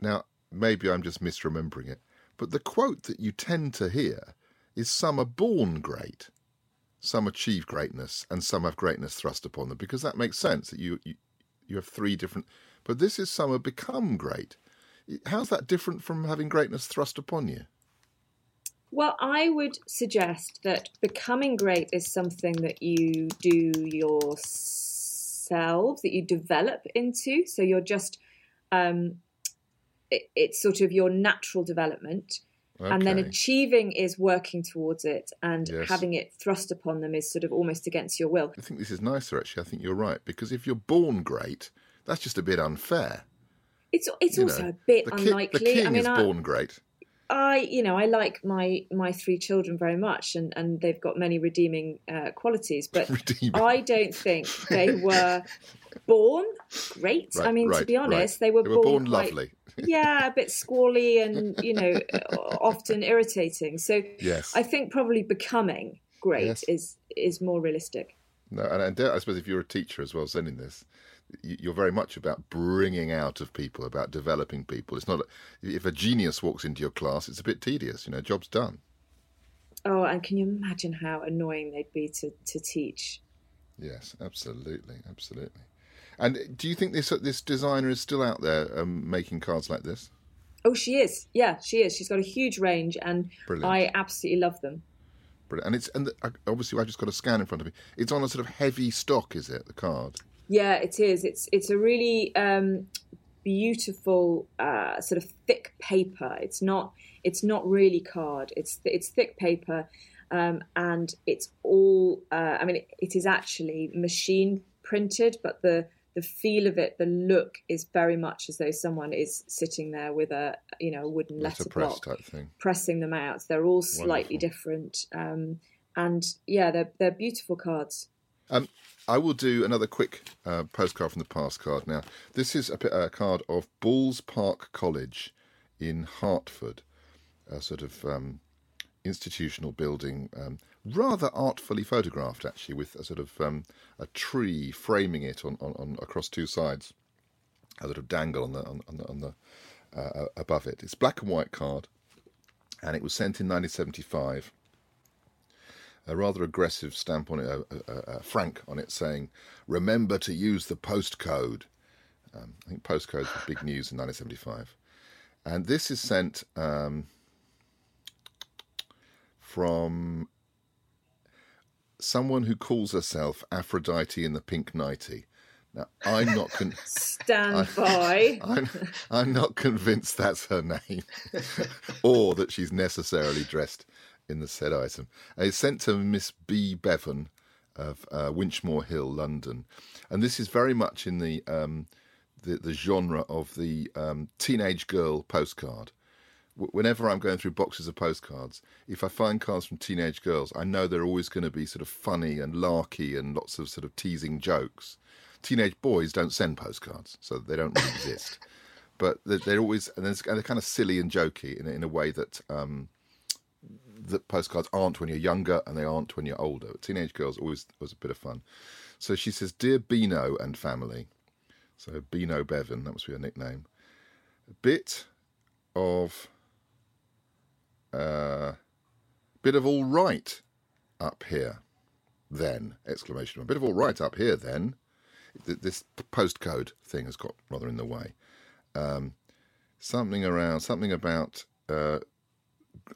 Speaker 1: now maybe I'm just misremembering it, but the quote that you tend to hear is "Some are born great, some achieve greatness, and some have greatness thrust upon them," because that makes sense that you you, you have three different. But this is some have become great. How's that different from having greatness thrust upon you?
Speaker 2: Well, I would suggest that becoming great is something that you do yourself. that you develop into. So you're just, um, it, it's sort of your natural development. And then achieving is working towards it, and
Speaker 1: Yes.
Speaker 2: having it thrust upon them is sort of almost against your will.
Speaker 1: I think this is nicer, actually. I think you're right. Because if you're born great, that's just a bit unfair.
Speaker 2: It's it's also
Speaker 1: know.
Speaker 2: a bit
Speaker 1: the
Speaker 2: unlikely.
Speaker 1: the king
Speaker 2: I mean,
Speaker 1: is
Speaker 2: I,
Speaker 1: born great.
Speaker 2: I you know I like my my three children very much, and and they've got many redeeming uh, qualities, but
Speaker 1: Redeeming.
Speaker 2: I don't think they were born great. I
Speaker 1: Right,
Speaker 2: mean, to be honest,
Speaker 1: right.
Speaker 2: they were
Speaker 1: They were
Speaker 2: born,
Speaker 1: born
Speaker 2: quite-
Speaker 1: lovely.
Speaker 2: yeah, a bit squally and you know often irritating. So
Speaker 1: Yes.
Speaker 2: I think probably becoming great
Speaker 1: Yes.
Speaker 2: is is more realistic.
Speaker 1: No, and I, I suppose if you're a teacher as well, sending this, you're very much about bringing out of people, about developing people. It's not if a genius walks into your class, it's a bit tedious. You know, job's done.
Speaker 2: Oh, and can you imagine how annoying they'd be to to teach?
Speaker 1: Yes, absolutely, absolutely. And do you think this this designer is still out there um, making cards like this?
Speaker 2: Oh, she is. Yeah, she is. She's got a huge range, and
Speaker 1: Brilliant.
Speaker 2: I absolutely love them.
Speaker 1: Brilliant. And it's and the, obviously I just got a scan in front of me. It's on a sort of heavy stock, is it? The card.
Speaker 2: Yeah, it is. It's it's a really um, beautiful uh, sort of thick paper. It's not it's not really card. It's it's thick paper, um, and it's all. Uh, I mean, it, it is actually machine printed, but the the feel of it, the look is very much as though someone is sitting there with a you know a wooden
Speaker 1: Letter
Speaker 2: letter
Speaker 1: press
Speaker 2: block
Speaker 1: thing.
Speaker 2: pressing them out. They're all slightly
Speaker 1: Wonderful.
Speaker 2: different, um, and yeah, they're they're beautiful cards.
Speaker 1: Um, I will do another quick uh, postcard from the past card now. This is a, a card of Balls Park College in Hertford, a sort of um, institutional building, um, rather artfully photographed actually, with a sort of um, a tree framing it on, on, on across two sides, a sort of dangle on the on, on the, on the uh, above it. It's black and white card, and it was sent in 1975 a rather aggressive stamp on it, a, a, a frank on it, saying, "Remember to use the postcode." Um, I think postcodes were big news in 1975, and this is sent um, from someone who calls herself Aphrodite in the Pink Nighty. Now, I'm not con-
Speaker 2: Stand by.
Speaker 1: I'm, I'm not convinced that's her name, or that she's necessarily dressed in the said item. It's sent to Miss B. Bevan of uh, Winchmore Hill, London, and this is very much in the um, the, the genre of the um, teenage girl postcard. W- Whenever I'm going through boxes of postcards, if I find cards from teenage girls, I know they're always going to be sort of funny and larky and lots of sort of teasing jokes. Teenage boys don't send postcards, so they don't really exist. But they're, they're always and they're, kind of silly and jokey in, a- in a way that um, that postcards aren't when you're younger and they aren't when you're older. Teenage girls always was a bit of fun. So she says, "Dear Beano and family." So Beano Bevan, that must be her nickname. A bit of uh, bit of all right up here, then exclamation! A bit of all right up here, then. This postcode thing has got rather in the way. Um, something around something about uh,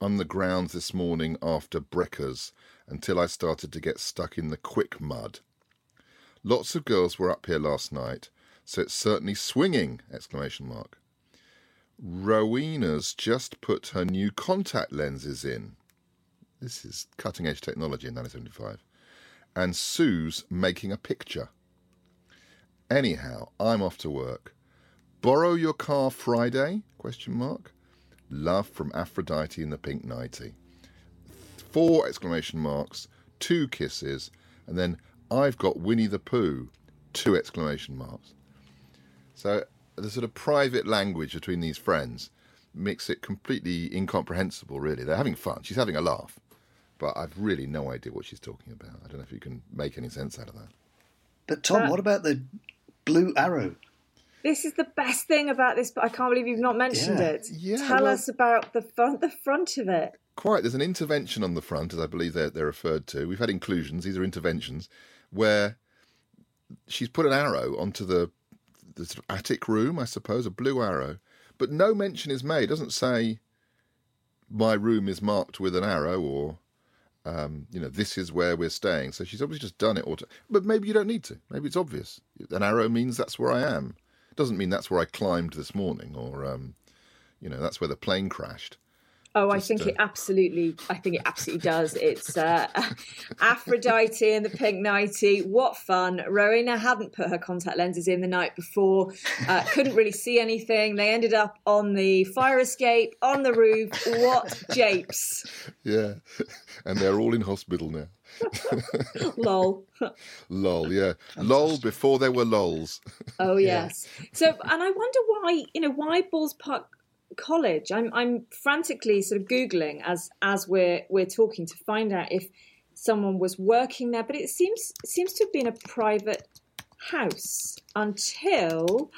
Speaker 1: on the grounds this morning after breakers until I started to get stuck in the quick mud. Lots of girls were up here last night, so it's certainly swinging! Exclamation mark. Rowena's just put her new contact lenses in. This is cutting edge technology in 1975. And Sue's making a picture. Anyhow, I'm off to work. Borrow your car Friday? Question mark. Love from Aphrodite in the pink nighty. Four exclamation marks, two kisses, and then I've got Winnie the Pooh, two exclamation marks. So the sort of private language between these friends makes it completely incomprehensible, really. They're having fun. She's having a laugh. But I've really no idea what she's talking about. I don't know if you can make any sense out of that.
Speaker 3: But Tom, what about the blue arrow?
Speaker 2: This is the best thing about this, but I can't believe you've not mentioned
Speaker 3: Yeah.
Speaker 2: it.
Speaker 1: Yeah,
Speaker 2: Tell
Speaker 1: well-
Speaker 2: us about the front, the front of it.
Speaker 1: Quite. There's an intervention on the front, as I believe they're, they're referred to. We've had inclusions. These are interventions where she's put an arrow onto the the sort of attic room, I suppose, a blue arrow, but no mention is made. It doesn't say my room is marked with an arrow or Um, you know, this is where we're staying. So she's obviously just done it. Auto- but maybe you don't need to. Maybe it's obvious. An arrow means that's where I am. It doesn't mean that's where I climbed this morning, or um, you know, that's where the plane crashed.
Speaker 2: Oh, I think
Speaker 1: uh,
Speaker 2: it absolutely. I think it absolutely does. It's uh, Aphrodite and the pink nighty. What fun! Rowena hadn't put her contact lenses in the night before. Uh, couldn't really see anything. They ended up on the fire escape on the roof. What japes!
Speaker 1: Yeah, and they're all in hospital now.
Speaker 2: Lol.
Speaker 1: Lol, yeah, lol before there were lols.
Speaker 2: Oh yes. So, and I wonder why. You know, why Balls Park College? I'm I'm frantically sort of googling as as we're we're talking to find out if someone was working there, but it seems seems to have been a private house until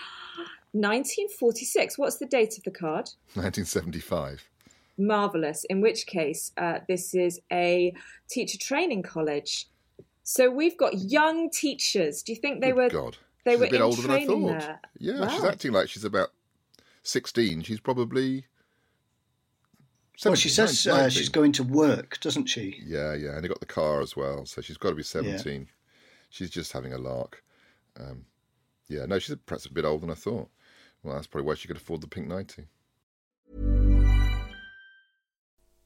Speaker 2: 1946. What's the date of the card?
Speaker 1: 1975.
Speaker 2: Marvelous. In which case, uh, this is a teacher training college. So we've got young teachers. Do you think they
Speaker 1: Good
Speaker 2: were?
Speaker 1: God,
Speaker 2: they
Speaker 1: she's
Speaker 2: were
Speaker 1: a bit
Speaker 2: in
Speaker 1: older than I thought.
Speaker 2: there.
Speaker 1: Yeah, she's acting like she's about 16. She's probably.
Speaker 3: Well, she
Speaker 1: 17,
Speaker 3: says uh,
Speaker 1: 19.
Speaker 3: she's going to work, doesn't she?
Speaker 1: Yeah, yeah, and they got the car as well, so she's got to be 17. She's just having a lark. Um, yeah, no, she's perhaps a bit older than I thought. Well, that's probably why she could afford the pink 90.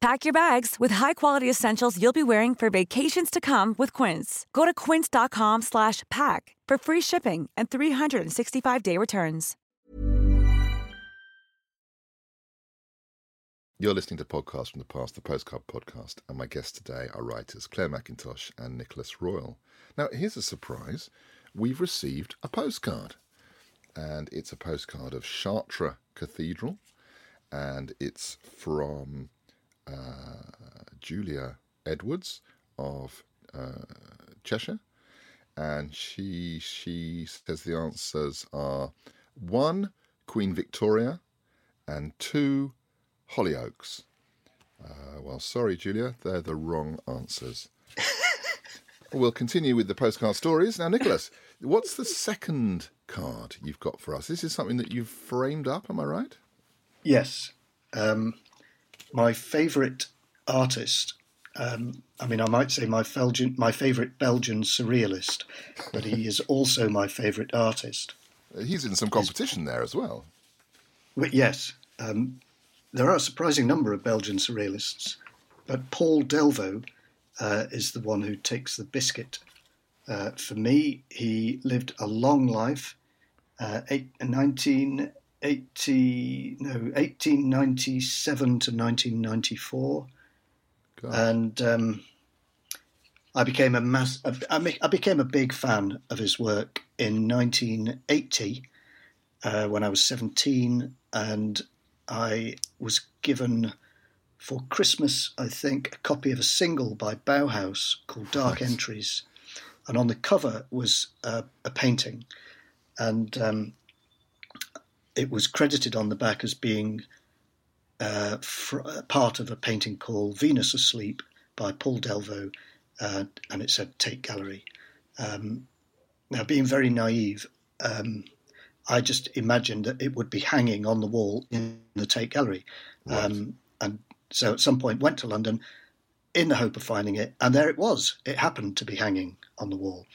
Speaker 4: Pack your bags with high-quality essentials you'll be wearing for vacations to come with Quince. Go to quince.com slash pack for free shipping and 365-day returns.
Speaker 1: You're listening to Podcasts from the Past, the Postcard Podcast, and my guests today are writers Clare Mackintosh and Nicholas Royle. Now, here's a surprise. We've received a postcard, and it's a postcard of Chartres Cathedral, and it's from uh, Julia Edwards of uh, Cheshire, and she she says the answers are one Queen Victoria and two Hollyoaks. Uh, well, sorry, Julia, they're the wrong answers. we'll continue with the postcard stories. Now, Nicholas, what's the second card you've got for us? This is something that you've framed up, am I right?
Speaker 3: Yes. Um, my favourite artist, um, I mean, I might say my, Belgian, my favourite Belgian surrealist, but he is also my favourite artist.
Speaker 1: He's in some competition there as well.
Speaker 3: Well, yes, um, there are a surprising number of Belgian surrealists, but Paul Delvaux uh, is the one who takes the biscuit. Uh, for me, he lived a long life, uh, eight, 1980, no, 1897 to 1994,
Speaker 1: God.
Speaker 3: and um, I became a mass. I became a big fan of his work in 1980 uh, when I was 17, and I was given for Christmas, I think, a copy of a single by Bauhaus called Dark nice. Entries, and on the cover was uh, a painting, and um, it was credited on the back as being uh, fr- part of a painting called Venus Asleep by Paul Delvaux uh, and it said Tate Gallery. Um, now, being very naive, um, I just imagined that it would be hanging on the wall in the Tate Gallery. Right. Um, and so at some point went to London in the hope of finding it, and there it was. It happened to be hanging on the wall.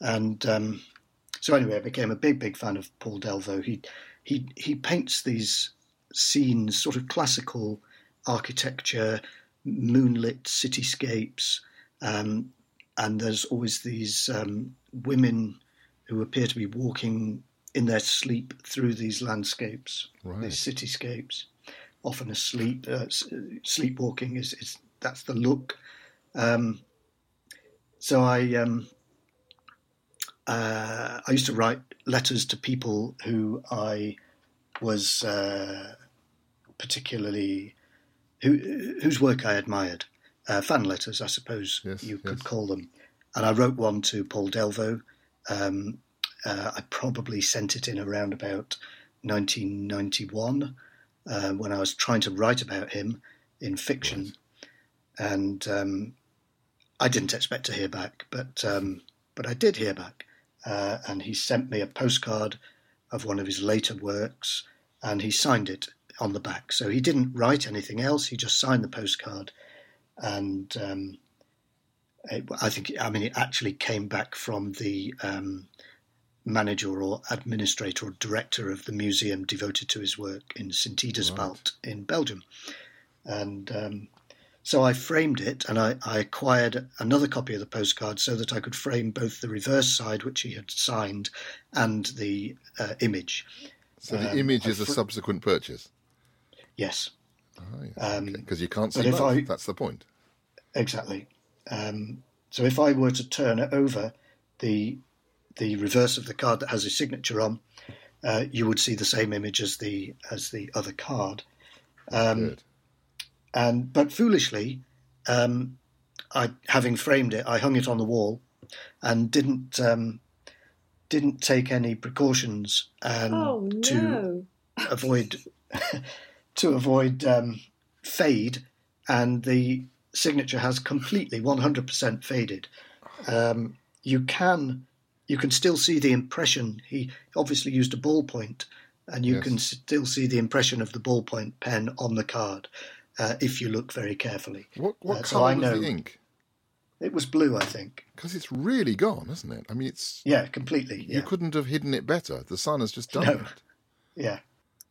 Speaker 3: And um, so anyway, I became a big, big fan of Paul Delvaux. He, he, he paints these scenes, sort of classical architecture, moonlit cityscapes, um, and there's always these um, women who appear to be walking in their sleep through these landscapes, right. these cityscapes, often asleep. Uh, sleepwalking is, is, that's the look. Um, so I um, uh, I used to write letters to people who I was uh, particularly who, whose work I admired uh, fan letters, I suppose yes, you could yes. call them. And I wrote one to Paul Delvaux. Um, uh, I probably sent it in around about 1991 uh, when I was trying to write about him in fiction. Right. And um, I didn't expect to hear back, but um, but I did hear back. Uh, and he sent me a postcard of one of his later works, and he signed it on the back. So he didn't write anything else; he just signed the postcard and um, it, I think I mean it actually came back from the um, manager or administrator or director of the museum devoted to his work in Sint-Idesbald right. in Belgium, and um, so I framed it and I, I, acquired another copy of the postcard so that I could frame both the reverse side, which he had signed, and the uh, image.
Speaker 1: So the um, image is fr- a subsequent purchase.
Speaker 3: Yes.
Speaker 1: Because oh, um, okay. you can't see both. I, That's the point.
Speaker 3: Exactly. Um, so if I were to turn it over, the the reverse of the card that has his signature on, uh, you would see the same image as the as the other card. Um, and but foolishly, um, I having framed it, I hung it on the wall, and didn't um, didn't take any precautions and
Speaker 2: oh, no.
Speaker 3: to avoid to avoid um, fade, and the signature has completely 100% faded. Um, you can you can still see the impression. He obviously used a ballpoint, and you yes. can still see the impression of the ballpoint pen on the card uh, if you look very carefully.
Speaker 1: What what uh, colour so was the ink?
Speaker 3: It was blue, I think.
Speaker 1: Because it's really gone, isn't it? I mean, it's
Speaker 3: yeah, completely. Yeah.
Speaker 1: You couldn't have hidden it better. The sun has just done
Speaker 3: no.
Speaker 1: it.
Speaker 3: Yeah.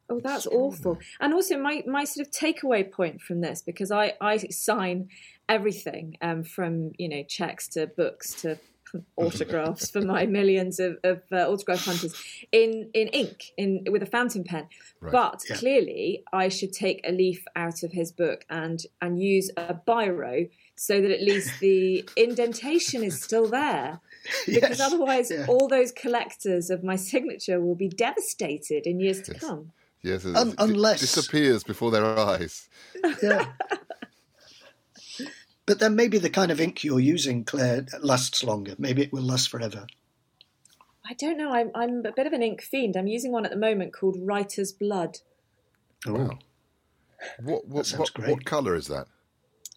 Speaker 2: Oh, that's awful. And also, my, my sort of takeaway point from this, because I, I sign everything um, from, you know, checks to books to autographs for my millions of, of uh, autograph hunters in, in ink, in with a fountain pen. Right. But yeah. clearly, I should take a leaf out of his book and, and use a biro so that at least the indentation is still there. Because yes. otherwise, yeah. all those collectors of my signature will be devastated in years to yes. come.
Speaker 1: Yes, Un- unless disappears before their eyes.
Speaker 3: Yeah. but then maybe the kind of ink you're using, Clare, lasts longer. Maybe it will last forever.
Speaker 2: I don't know. I'm, I'm a bit of an ink fiend. I'm using one at the moment called Writer's Blood.
Speaker 1: Oh, wow. What what what, what colour is that?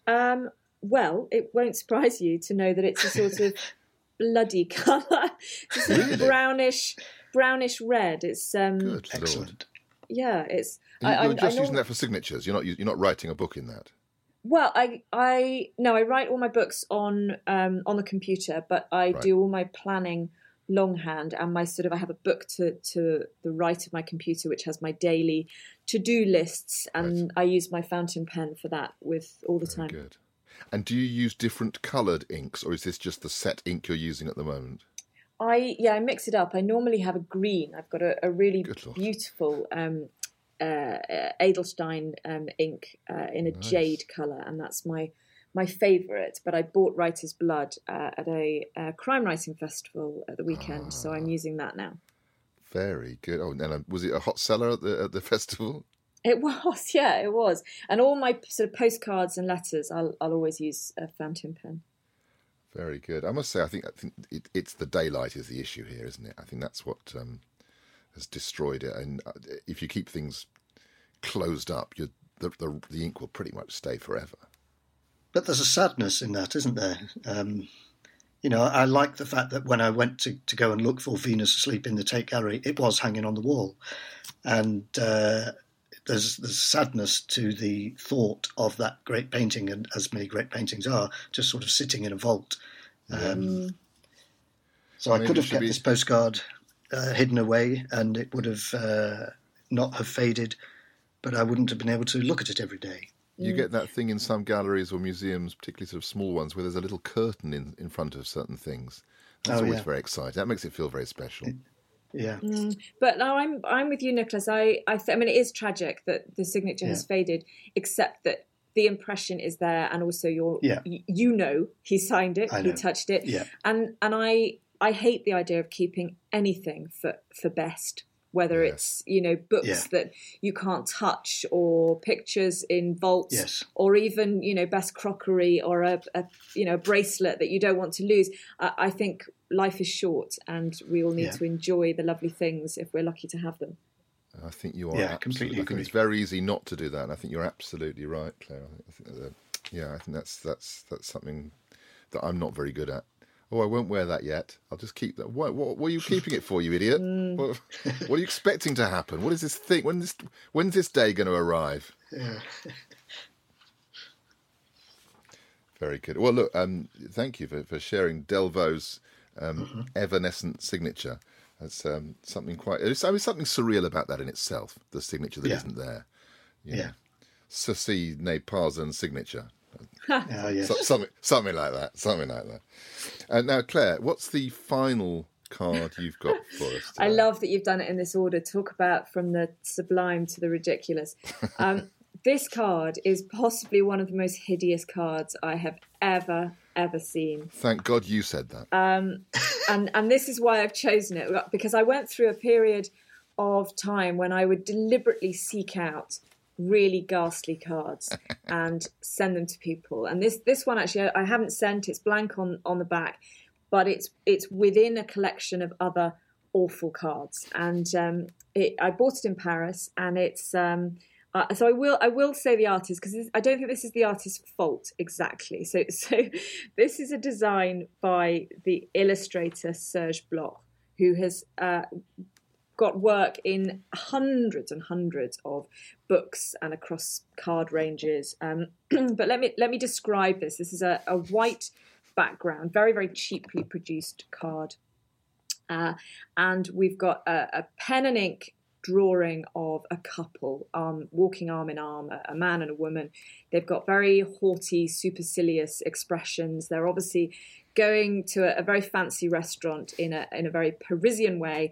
Speaker 2: Um, well, it won't surprise you to know that it's a sort of bloody colour. It's really? brownish, brownish red. It's um,
Speaker 1: Good excellent
Speaker 2: yeah, it's.
Speaker 1: You, I, you're just I using that for signatures. You're not. You're not writing a book in that.
Speaker 2: Well, I I no, I write all my books on um, on the computer, but I right. do all my planning longhand and my sort of I have a book to to the right of my computer which has my daily to do lists, and right. I use my fountain pen for that with all the Very time.
Speaker 1: Good. And do you use different coloured inks, or is this just the set ink you're using at the moment?
Speaker 2: I yeah, I mix it up. I normally have a green. I've got a, a really beautiful um, uh, Edelstein um, ink uh, in a nice. jade color, and that's my my favourite, but I bought Writer's Blood uh, at a, a, crime writing festival at the weekend, so I'm using that now.
Speaker 1: Very good. Oh, and um, was it a hot seller at the at the festival?
Speaker 2: It was, yeah, it was. And all my sort of postcards and letters, I'll I'll always use a fountain pen.
Speaker 1: Very good. I must say, I think I think it, it's the daylight is the issue here, isn't it? I think that's what um, has destroyed it. And uh, if you keep things closed up, the, the the ink will pretty much stay forever.
Speaker 3: But there's a sadness in that, isn't there? Um, you know, I like the fact that when I went to, to go and look for Venus Asleep in the Tate Gallery, it was hanging on the wall. And uh, there's, there's sadness to the thought of that great painting, and as many great paintings are, just sort of sitting in a vault. Um, mm. So I could have kept be... this postcard uh, hidden away, and it would have uh, not have faded, but I wouldn't have been able to look at it every day.
Speaker 1: You mm. get that thing in some galleries or museums, particularly sort of small ones, where there's a little curtain in, in front of certain things. That's oh, always yeah. very exciting. That makes it feel very special.
Speaker 3: yeah.
Speaker 2: Mm. But no, I'm I'm with you, Nicholas. I I, th- I mean, it is tragic that the signature yeah. has faded, except that the impression is there, and also you're yeah. Y- you know he signed it, he touched it,
Speaker 3: yeah.
Speaker 2: and and I I hate the idea of keeping anything for for best whether yes. it's you know books yeah. that you can't touch or pictures in vaults
Speaker 3: yes.
Speaker 2: or even you know best crockery or a, a, you know bracelet that you don't want to lose I, I think life is short and we all need yeah. to enjoy the lovely things if we're lucky to have them
Speaker 1: I think you are yeah, completely. I think it's very easy not to do that. And I think you're absolutely right, Clare. I think, uh, yeah, I think that's that's that's something that I'm not very good at. Oh, I won't wear that yet. I'll just keep that. What, what, what are you keeping it for, you idiot? Mm. What, what, are you expecting to happen? What is this thing? When this, when's this day going to arrive?
Speaker 3: Yeah.
Speaker 1: Very good. Well, look, um, thank you for, for sharing Delvaux's um, mm-hmm. evanescent signature. That's um, something quite. There's I mean, something surreal about that in itself. The signature that
Speaker 3: yeah.
Speaker 1: not there.
Speaker 3: You yeah.
Speaker 1: Ceci n'est pas un signature.
Speaker 3: oh, yes.
Speaker 1: so, something, something like that. Something like that. And now, Clare, what's the final card you've got for us? Today?
Speaker 2: I love that you've done it in this order. Talk about from the sublime to the ridiculous. Um, this card is possibly one of the most hideous cards I have ever ever seen.
Speaker 1: Thank God you said that.
Speaker 2: Um, and and this is why I've chosen it because I went through a period of time when I would deliberately seek out really ghastly cards and send them to people. And this this one actually I haven't sent. It's blank on on the back, but it's it's within a collection of other awful cards. And um, it, I bought it in Paris, and it's. Um, uh, so I will I will say the artist because I don't think this is the artist's fault exactly. So so this is a design by the illustrator Serge Bloch, who has uh, got work in hundreds and hundreds of books and across card ranges. Um, but let me let me describe this. This is a, a white background, very very cheaply produced card, uh, and we've got a, a, pen and ink drawing of a couple um, walking arm in arm, a, a man and a woman. They've got very haughty, supercilious expressions. They're obviously going to a, a very fancy restaurant in a in a very Parisian way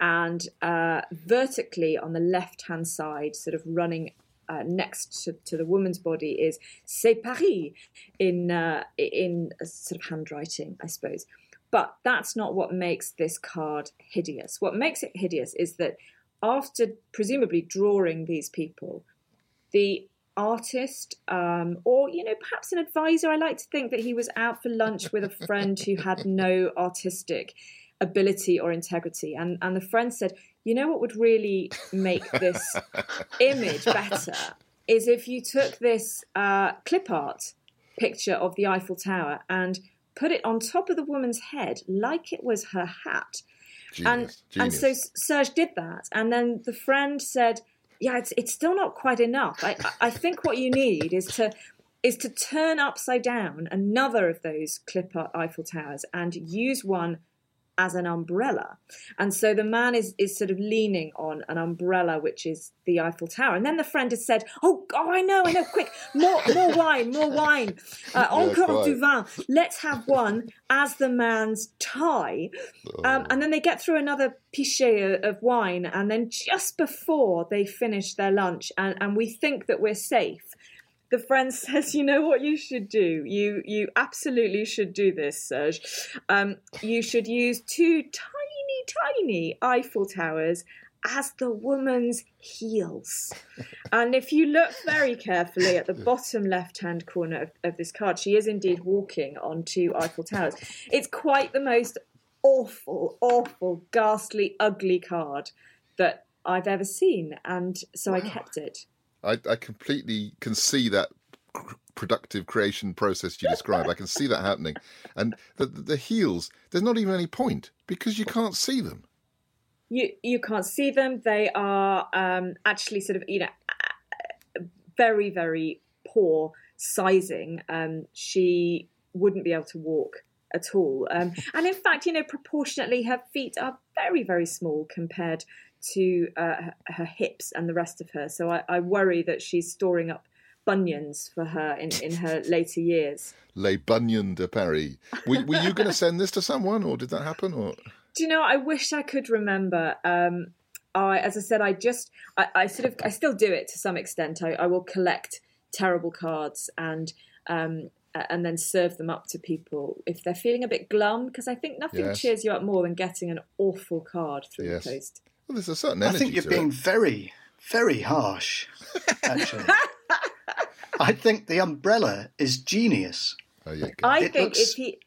Speaker 2: and uh, vertically on the left hand side, sort of running uh, next to, to, the woman's body, is "C'est Paris" in uh, in sort of handwriting, I suppose. But that's not what makes this card hideous. What makes it hideous is that after presumably drawing these people, the artist um, or you know perhaps an advisor i like to think that he was out for lunch with a friend who had no artistic ability or integrity. And and the friend said, you know what would really make this image better is if you took this uh, clip art picture of the Eiffel Tower and put it on top of the woman's head like it was her hat.
Speaker 1: Genius,
Speaker 2: and
Speaker 1: genius.
Speaker 2: and so Serge did that, and then the friend said, "Yeah, it's it's still not quite enough. I I think what you need is to." Is to turn upside down another of those clip art Eiffel Towers and use one as an umbrella. And so the man is, is sort of leaning on an umbrella, which is the Eiffel Tower. And then the friend has said, Oh, oh I know, I know, quick, more, more wine, more wine. Uh, encore du vin. Let's have one as the man's tie. Um, and then they get through another pichet of wine. And then just before they finish their lunch, and, and we think that we're safe, the friend says, "You know what you should do? You you absolutely should do this, Serge. Um, you should use two tiny, tiny Eiffel towers." As the woman's heels. And if you look very carefully at the bottom left hand corner of, of this card, she is indeed walking on two Eiffel Towers. It's quite the most awful, awful, ghastly, ugly card that I've ever seen. And so I kept it.
Speaker 1: I, I completely can see that productive creation process you describe. I can see that happening. And the, the heels, there's not even any point because you can't see them.
Speaker 2: You you can't see them. They are um, actually sort of you know very very poor sizing. Um, she wouldn't be able to walk at all. Um, and in fact, you know, proportionately, her feet are very very small compared to uh, her, her hips and the rest of her. So I, I worry that she's storing up bunions for her in, in her later years.
Speaker 1: Les bunions de Paris. Were, were you going to send this to someone, or did that happen? Or
Speaker 2: Do you know? I wish I could remember. Um, I, as I said, I just, I, I sort of, I still do it to some extent. I, I will collect terrible cards and um, and then serve them up to people if they're feeling a bit glum. Because I think nothing
Speaker 1: Yes.
Speaker 2: cheers you up more than getting an awful card through
Speaker 1: Yes.
Speaker 2: the post.
Speaker 1: Well, there's a certain
Speaker 3: I think you're
Speaker 1: to
Speaker 3: being
Speaker 1: it.
Speaker 3: very, very harsh, actually. I think the umbrella is genius.
Speaker 1: Oh, yeah.
Speaker 2: I
Speaker 3: It
Speaker 2: think if he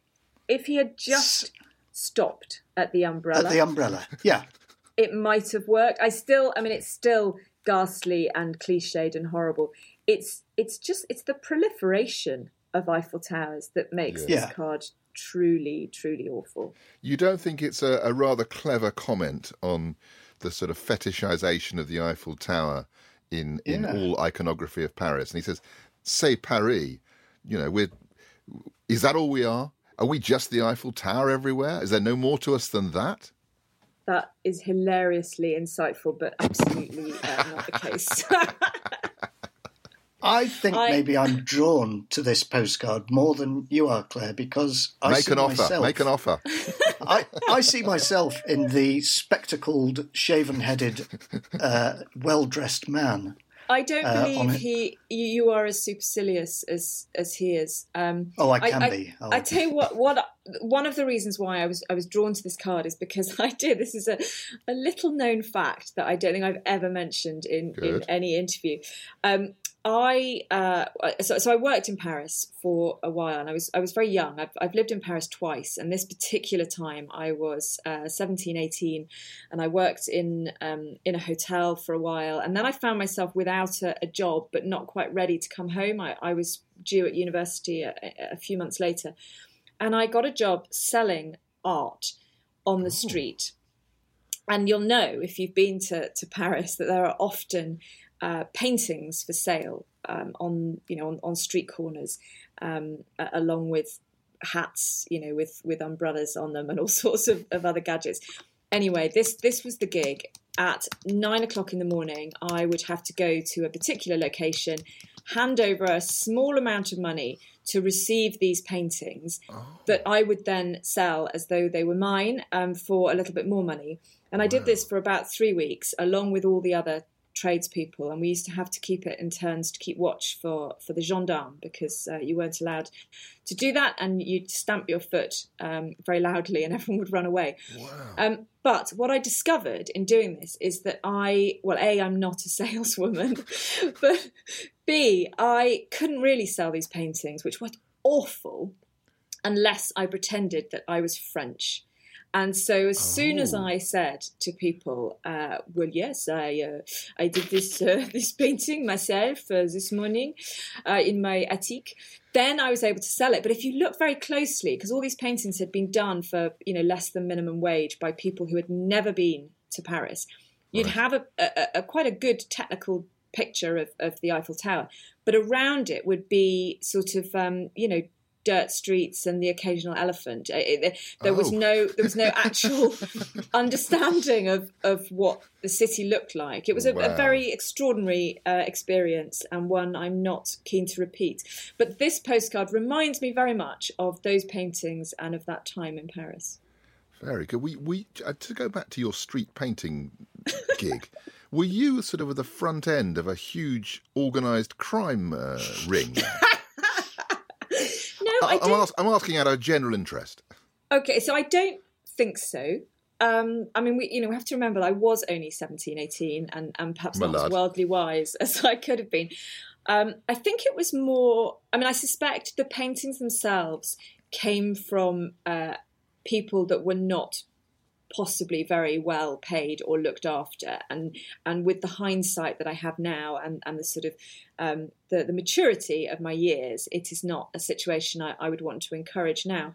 Speaker 2: if he had just stopped at the umbrella,
Speaker 3: At the umbrella. Yeah.
Speaker 2: it might have worked. I still, I mean, it's still ghastly and cliched and horrible. It's it's just it's the proliferation of Eiffel Towers that makes
Speaker 1: Yes.
Speaker 2: this
Speaker 3: Yeah.
Speaker 2: card truly truly awful.
Speaker 1: You don't think it's a, a rather clever comment on the sort of fetishization of the Eiffel Tower in, in
Speaker 3: Yeah.
Speaker 1: all iconography of Paris? And he says, "Say Paris, you know, we're is that all we are? Are we just the Eiffel Tower everywhere? Is there no more to us than that?"
Speaker 2: That is hilariously insightful, but absolutely uh, not the case.
Speaker 3: I think
Speaker 2: I-
Speaker 3: maybe I'm drawn to this postcard more than you are, Clare, because I
Speaker 1: Make
Speaker 3: see
Speaker 1: an offer.
Speaker 3: myself.
Speaker 1: Make an offer.
Speaker 3: I, I see myself in the spectacled, shaven-headed, uh, well-dressed man.
Speaker 2: I don't
Speaker 3: Uh,
Speaker 2: believe he you, are as supercilious as as he is. Um,
Speaker 3: Oh, I can be.
Speaker 2: I tell you what, what one of the reasons why I was I was drawn to this card is because I did. This is a, a little known fact that I don't think I've ever mentioned in, in any interview. Um, I uh, so, so I worked in Paris for a while, and I was I was very young. I've, I've lived in Paris twice, and this particular time I was uh, 17, 18, and I worked in um, in a hotel for a while, and then I found myself without a, a job, but not quite ready to come home. I, I was due at university a, a few months later, and I got a job selling art on the street. And you'll know if you've been to, to Paris that there are often uh, paintings for sale um, on you know on, on street corners, um, along with hats, you know, with with umbrellas on them and all sorts of, of other gadgets. Anyway, this this was the gig. At nine o'clock in the morning, I would have to go to a particular location, hand over a small amount of money to receive these paintings that I would then sell as though they were mine um, for a little bit more money. And I did this for about three weeks, along with all the other tradespeople. And we used to have to keep it in turns to keep watch for, for the gendarme because uh, you weren't allowed to do that. And you'd stamp your foot um, very loudly and everyone would run away. Um, but what I discovered in doing this is that I, well, A, I'm not a saleswoman, but B, I couldn't really sell these paintings, which were awful, unless I pretended that I was French. And so, as soon as I said to people, uh, "Well, yes, I uh, I did this uh, this painting myself uh, this morning uh, in my attic," then I was able to sell it. But if you look very closely, because all these paintings had been done for you know less than minimum wage by people who had never been to Paris, you'd have a, a, a quite a good technical picture of, of the Eiffel Tower, but around it would be sort of um, you know dirt streets and the occasional elephant. There was
Speaker 1: Oh.
Speaker 2: no there was no actual understanding of of what the city looked like. It was a, a very extraordinary uh, experience and one I'm not keen to repeat. But this postcard reminds me very much of those paintings and of that time in Paris.
Speaker 1: Very good. We we uh, to go back to your street painting gig. Were you sort of at the front end of a huge organised crime uh, ring?
Speaker 2: no, I,
Speaker 1: I, I'm,
Speaker 2: don't.
Speaker 1: ask, I'm asking out of general interest.
Speaker 2: Okay, so I don't think so. Um, I mean, we you know we have to remember that I was only 17, 18, and and perhaps
Speaker 1: My
Speaker 2: not as worldly wise as I could have been. Um, I think it was more. I mean, I suspect the paintings themselves came from uh, people that were not possibly very well paid or looked after. And and with the hindsight that I have now and and the sort of um, the the maturity of my years it is not a situation I, I would want to encourage now.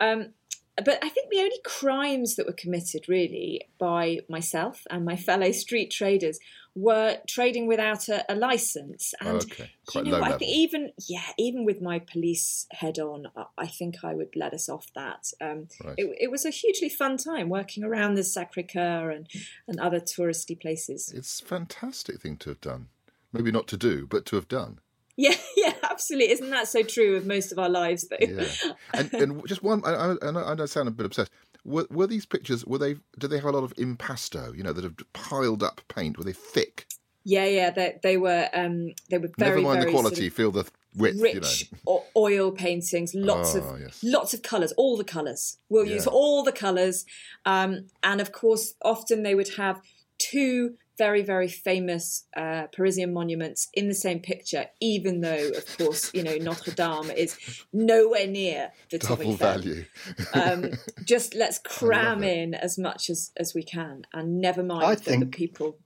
Speaker 2: Um, but I think the only crimes that were committed really by myself and my fellow street traders were trading without a, a license. And
Speaker 1: Okay, quite
Speaker 2: you know, I think even yeah, even with my police head on, I- I think I would let us off that. Um,
Speaker 1: Right.
Speaker 2: it, it was a hugely fun time working around the Sacre Coeur and and other touristy places.
Speaker 1: It's a fantastic thing to have done. Maybe not to do, but to have done.
Speaker 2: Yeah, yeah, absolutely. Isn't that so true of most of our lives, though?
Speaker 1: Yeah. and, and just one, I, I, know- I sound a bit obsessed. Were, were these pictures, were they, did they have a lot of impasto, you know, that have piled up paint? Were they thick?
Speaker 2: yeah, yeah. They, they were um, they were very
Speaker 1: Never mind
Speaker 2: very
Speaker 1: the
Speaker 2: sort of
Speaker 1: quality, feel the width,
Speaker 2: rich
Speaker 1: you know.
Speaker 2: oil paintings, lots
Speaker 1: Oh,
Speaker 2: of
Speaker 1: yes.
Speaker 2: lots of colours, all the colours. We'll use all the colours, um, and of course, often they would have two very very famous uh, Parisian monuments in the same picture, even though, of course, you know Notre Dame is nowhere near the
Speaker 1: Double value.
Speaker 2: Um, just let's cram in as much as as we can, and never mind
Speaker 3: I
Speaker 2: that the people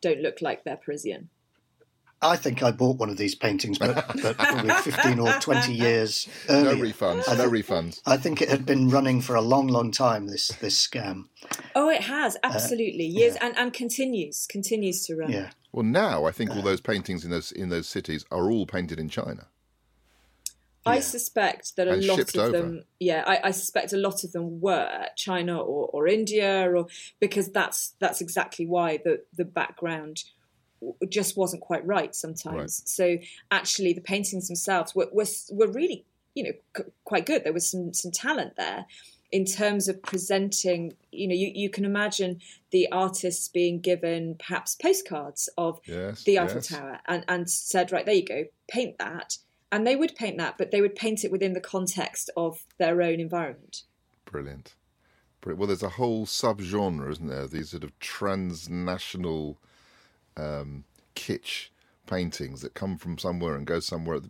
Speaker 2: don't look like they're Parisian.
Speaker 3: I think I bought one of these paintings, but, but probably 15 or 20 years earlier.
Speaker 1: no refunds,
Speaker 3: I
Speaker 1: no
Speaker 3: think-
Speaker 1: refunds.
Speaker 3: I think it had been running for a long, long time. This this scam.
Speaker 2: Oh, it has absolutely uh, years and and continues continues to run.
Speaker 3: Yeah.
Speaker 1: Well, now I think all uh, those paintings in those in those cities are all painted in China.
Speaker 2: I suspect that a
Speaker 1: And
Speaker 2: lot of
Speaker 1: over.
Speaker 2: them, yeah, I, I suspect a lot of them were China or, or India, or because that's that's exactly why the the background w- just wasn't quite right sometimes.
Speaker 1: Right.
Speaker 2: So actually, the paintings themselves were were, were really you know c- quite good. There was some some talent there in terms of presenting. You know, you, you can imagine the artists being given perhaps postcards of
Speaker 1: Yes,
Speaker 2: the Eiffel
Speaker 1: yes.
Speaker 2: Tower and, and said, right, there you go, paint that. And they would paint that, but they would paint it within the context of their own environment.
Speaker 1: Brilliant. Brilliant. Well, there's a whole subgenre, isn't there? These sort of transnational um, kitsch paintings that come from somewhere and go somewhere.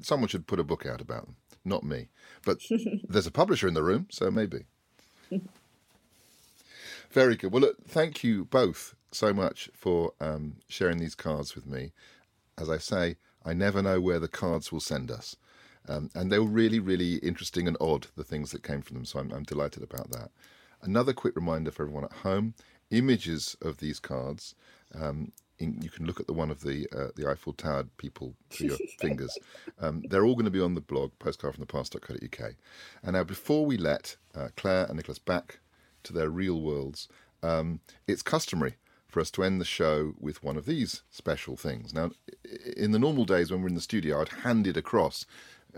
Speaker 1: Someone should put a book out about them. Not me, but there's a publisher in the room, so maybe. Very good. Well, look, thank you both so much for um, sharing these cards with me. As I say, I never know where the cards will send us. Um, and they were really, really interesting and odd, the things that came from them. So I'm, I'm delighted about that. Another quick reminder for everyone at home images of these cards. Um, in, you can look at the one of the uh, the Eiffel Tower people through your fingers. Um, they're all going to be on the blog, postcardfromthepast.co.uk. And now, before we let uh, Clare and Nicholas back to their real worlds, um, it's customary for us to end the show with one of these special things. Now, in the normal days when we're in the studio, I'd hand it across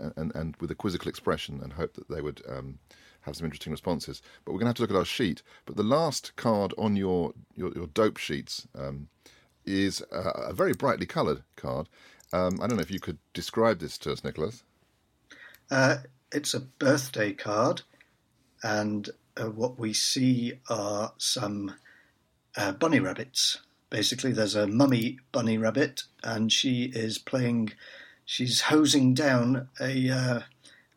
Speaker 1: uh, and, and with a quizzical expression and hope that they would um, have some interesting responses. But we're going to have to look at our sheet. But the last card on your, your, your dope sheets um, is a, a very brightly coloured card. Um, I don't know if you could describe this to us, Nicholas.
Speaker 3: Uh, it's a birthday card, and uh, what we see are some uh, bunny rabbits. Basically, there's a mummy bunny rabbit, and she is playing. She's hosing down a uh,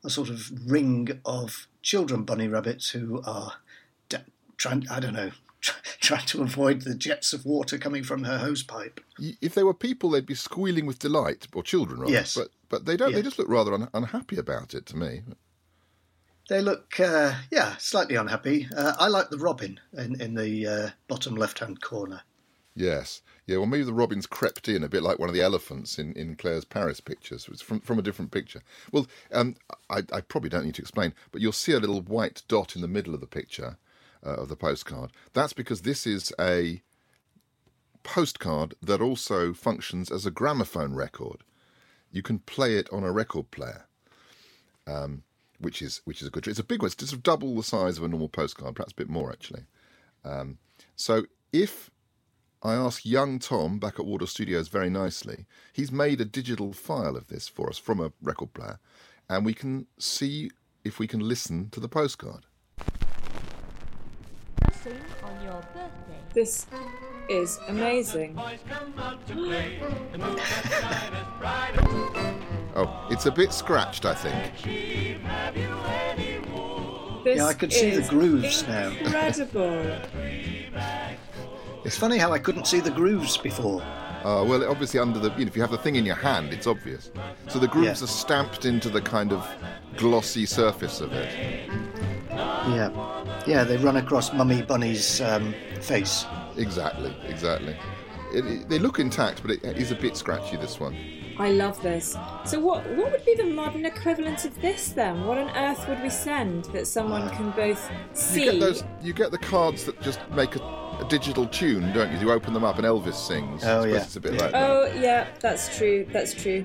Speaker 3: a sort of ring of children bunny rabbits who are d- trying. I don't know. Trying to avoid the jets of water coming from her hose pipe.
Speaker 1: If they were people, they'd be squealing with delight, or children, rather.
Speaker 3: Yes.
Speaker 1: But but they don't. They just look rather un- unhappy about it to me.
Speaker 3: They look, uh, yeah, slightly unhappy. Uh, I like the robin in, in the uh, bottom left-hand corner.
Speaker 1: Yes. Yeah, well, maybe the robins crept in a bit like one of the elephants in, in Clare's Paris pictures. It's from, from a different picture. Well, um, I, I probably don't need to explain, but you'll see a little white dot in the middle of the picture uh, of the postcard. That's because this is a postcard that also functions as a gramophone record. You can play it on a record player. Um, which is which is a good. It's a big one. It's double the size of a normal postcard, perhaps a bit more actually. Um, so if I asked young Tom back at Wardour Studios very nicely. He's made a digital file of this for us from a record player, and we can see if we can listen to the postcard.
Speaker 2: This is amazing.
Speaker 1: Oh, it's a bit scratched, I think.
Speaker 2: This
Speaker 3: Yeah, I can see the
Speaker 2: is
Speaker 3: grooves now.
Speaker 2: Incredible.
Speaker 3: It's funny how I couldn't see the grooves before.
Speaker 1: Uh, well, obviously, under the you know, if you have the thing in your hand, it's obvious. So the grooves
Speaker 3: Yeah.
Speaker 1: are stamped into the kind of glossy surface of it.
Speaker 3: Yeah. Yeah, they run across Mummy Bunny's um, face.
Speaker 1: Exactly, exactly. It, it- they look intact, but it is a bit scratchy. This one.
Speaker 2: I love this. So, what what would be the modern equivalent of this then? What on earth would we send that someone can both see?
Speaker 1: You get those. You get the cards that just make a, a digital tune, don't you? You open them up and Elvis sings.
Speaker 3: Oh, yeah.
Speaker 1: It's a bit like that.
Speaker 2: Oh yeah, that's true. That's true.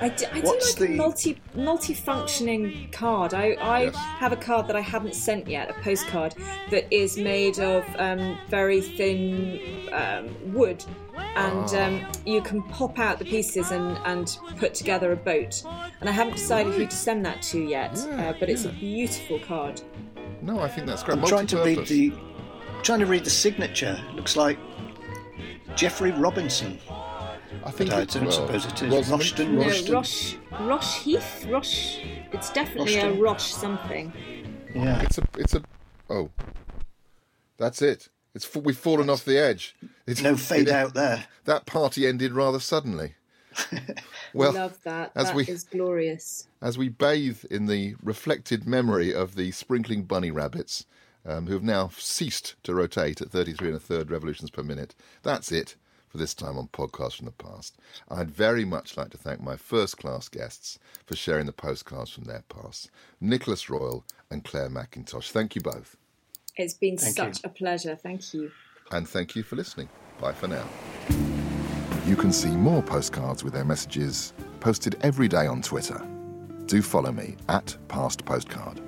Speaker 2: I do, I do like
Speaker 3: the-
Speaker 2: a multi multi-functioning card. I, I
Speaker 1: Yes.
Speaker 2: have a card that I haven't sent yet, a postcard that is made of um, very thin um, wood, and
Speaker 1: Ah.
Speaker 2: um, you can pop out the pieces and, and put together a boat. And I haven't decided who to send that to yet,
Speaker 1: Yeah,
Speaker 2: uh, but it's a beautiful card.
Speaker 1: No, I think that's great.
Speaker 3: I'm trying to read the trying to read the signature. Looks like Jeffrey Robinson.
Speaker 1: I think
Speaker 3: But I
Speaker 1: it-
Speaker 3: don't
Speaker 1: well,
Speaker 3: suppose it is.
Speaker 1: Rosamund-
Speaker 3: Rushton,
Speaker 2: No,
Speaker 3: Rushton.
Speaker 2: Rosh, Rosh Heath, Rosh. It's definitely a
Speaker 3: Rushton.
Speaker 2: Rosh something.
Speaker 3: Yeah.
Speaker 1: It's a. It's a. Oh, that's it. It's f- we've fallen off the edge. It's,
Speaker 3: No fade
Speaker 1: it-
Speaker 3: out there.
Speaker 1: That party ended rather suddenly. well,
Speaker 2: Love that.
Speaker 1: as
Speaker 2: That
Speaker 1: we
Speaker 2: is glorious.
Speaker 1: as we bathe in the reflected memory of the sprinkling bunny rabbits, um, who have now ceased to rotate at 33 and a third revolutions per minute. That's it for this time on Podcast from the Past. I'd very much like to thank my first class guests for sharing the postcards from their past Nicholas Royle and Clare Mackintosh. Thank you both.
Speaker 2: It's been
Speaker 3: Thank
Speaker 2: such
Speaker 3: you.
Speaker 2: a pleasure. Thank you.
Speaker 1: And thank you for listening. Bye for now. You can see more postcards with their messages posted every day on Twitter. Do follow me at Past Postcard.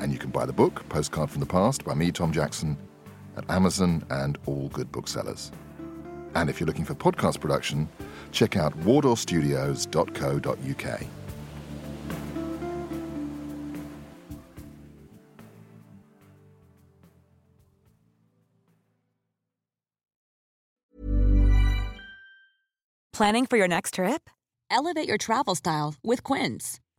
Speaker 1: And you can buy the book, Postcard from the Past, by me, Tom Jackson, at Amazon and all good booksellers. And if you're looking for podcast production, check out wardourstudios.co.uk.
Speaker 4: Planning for your next trip? Elevate your travel style with Quince.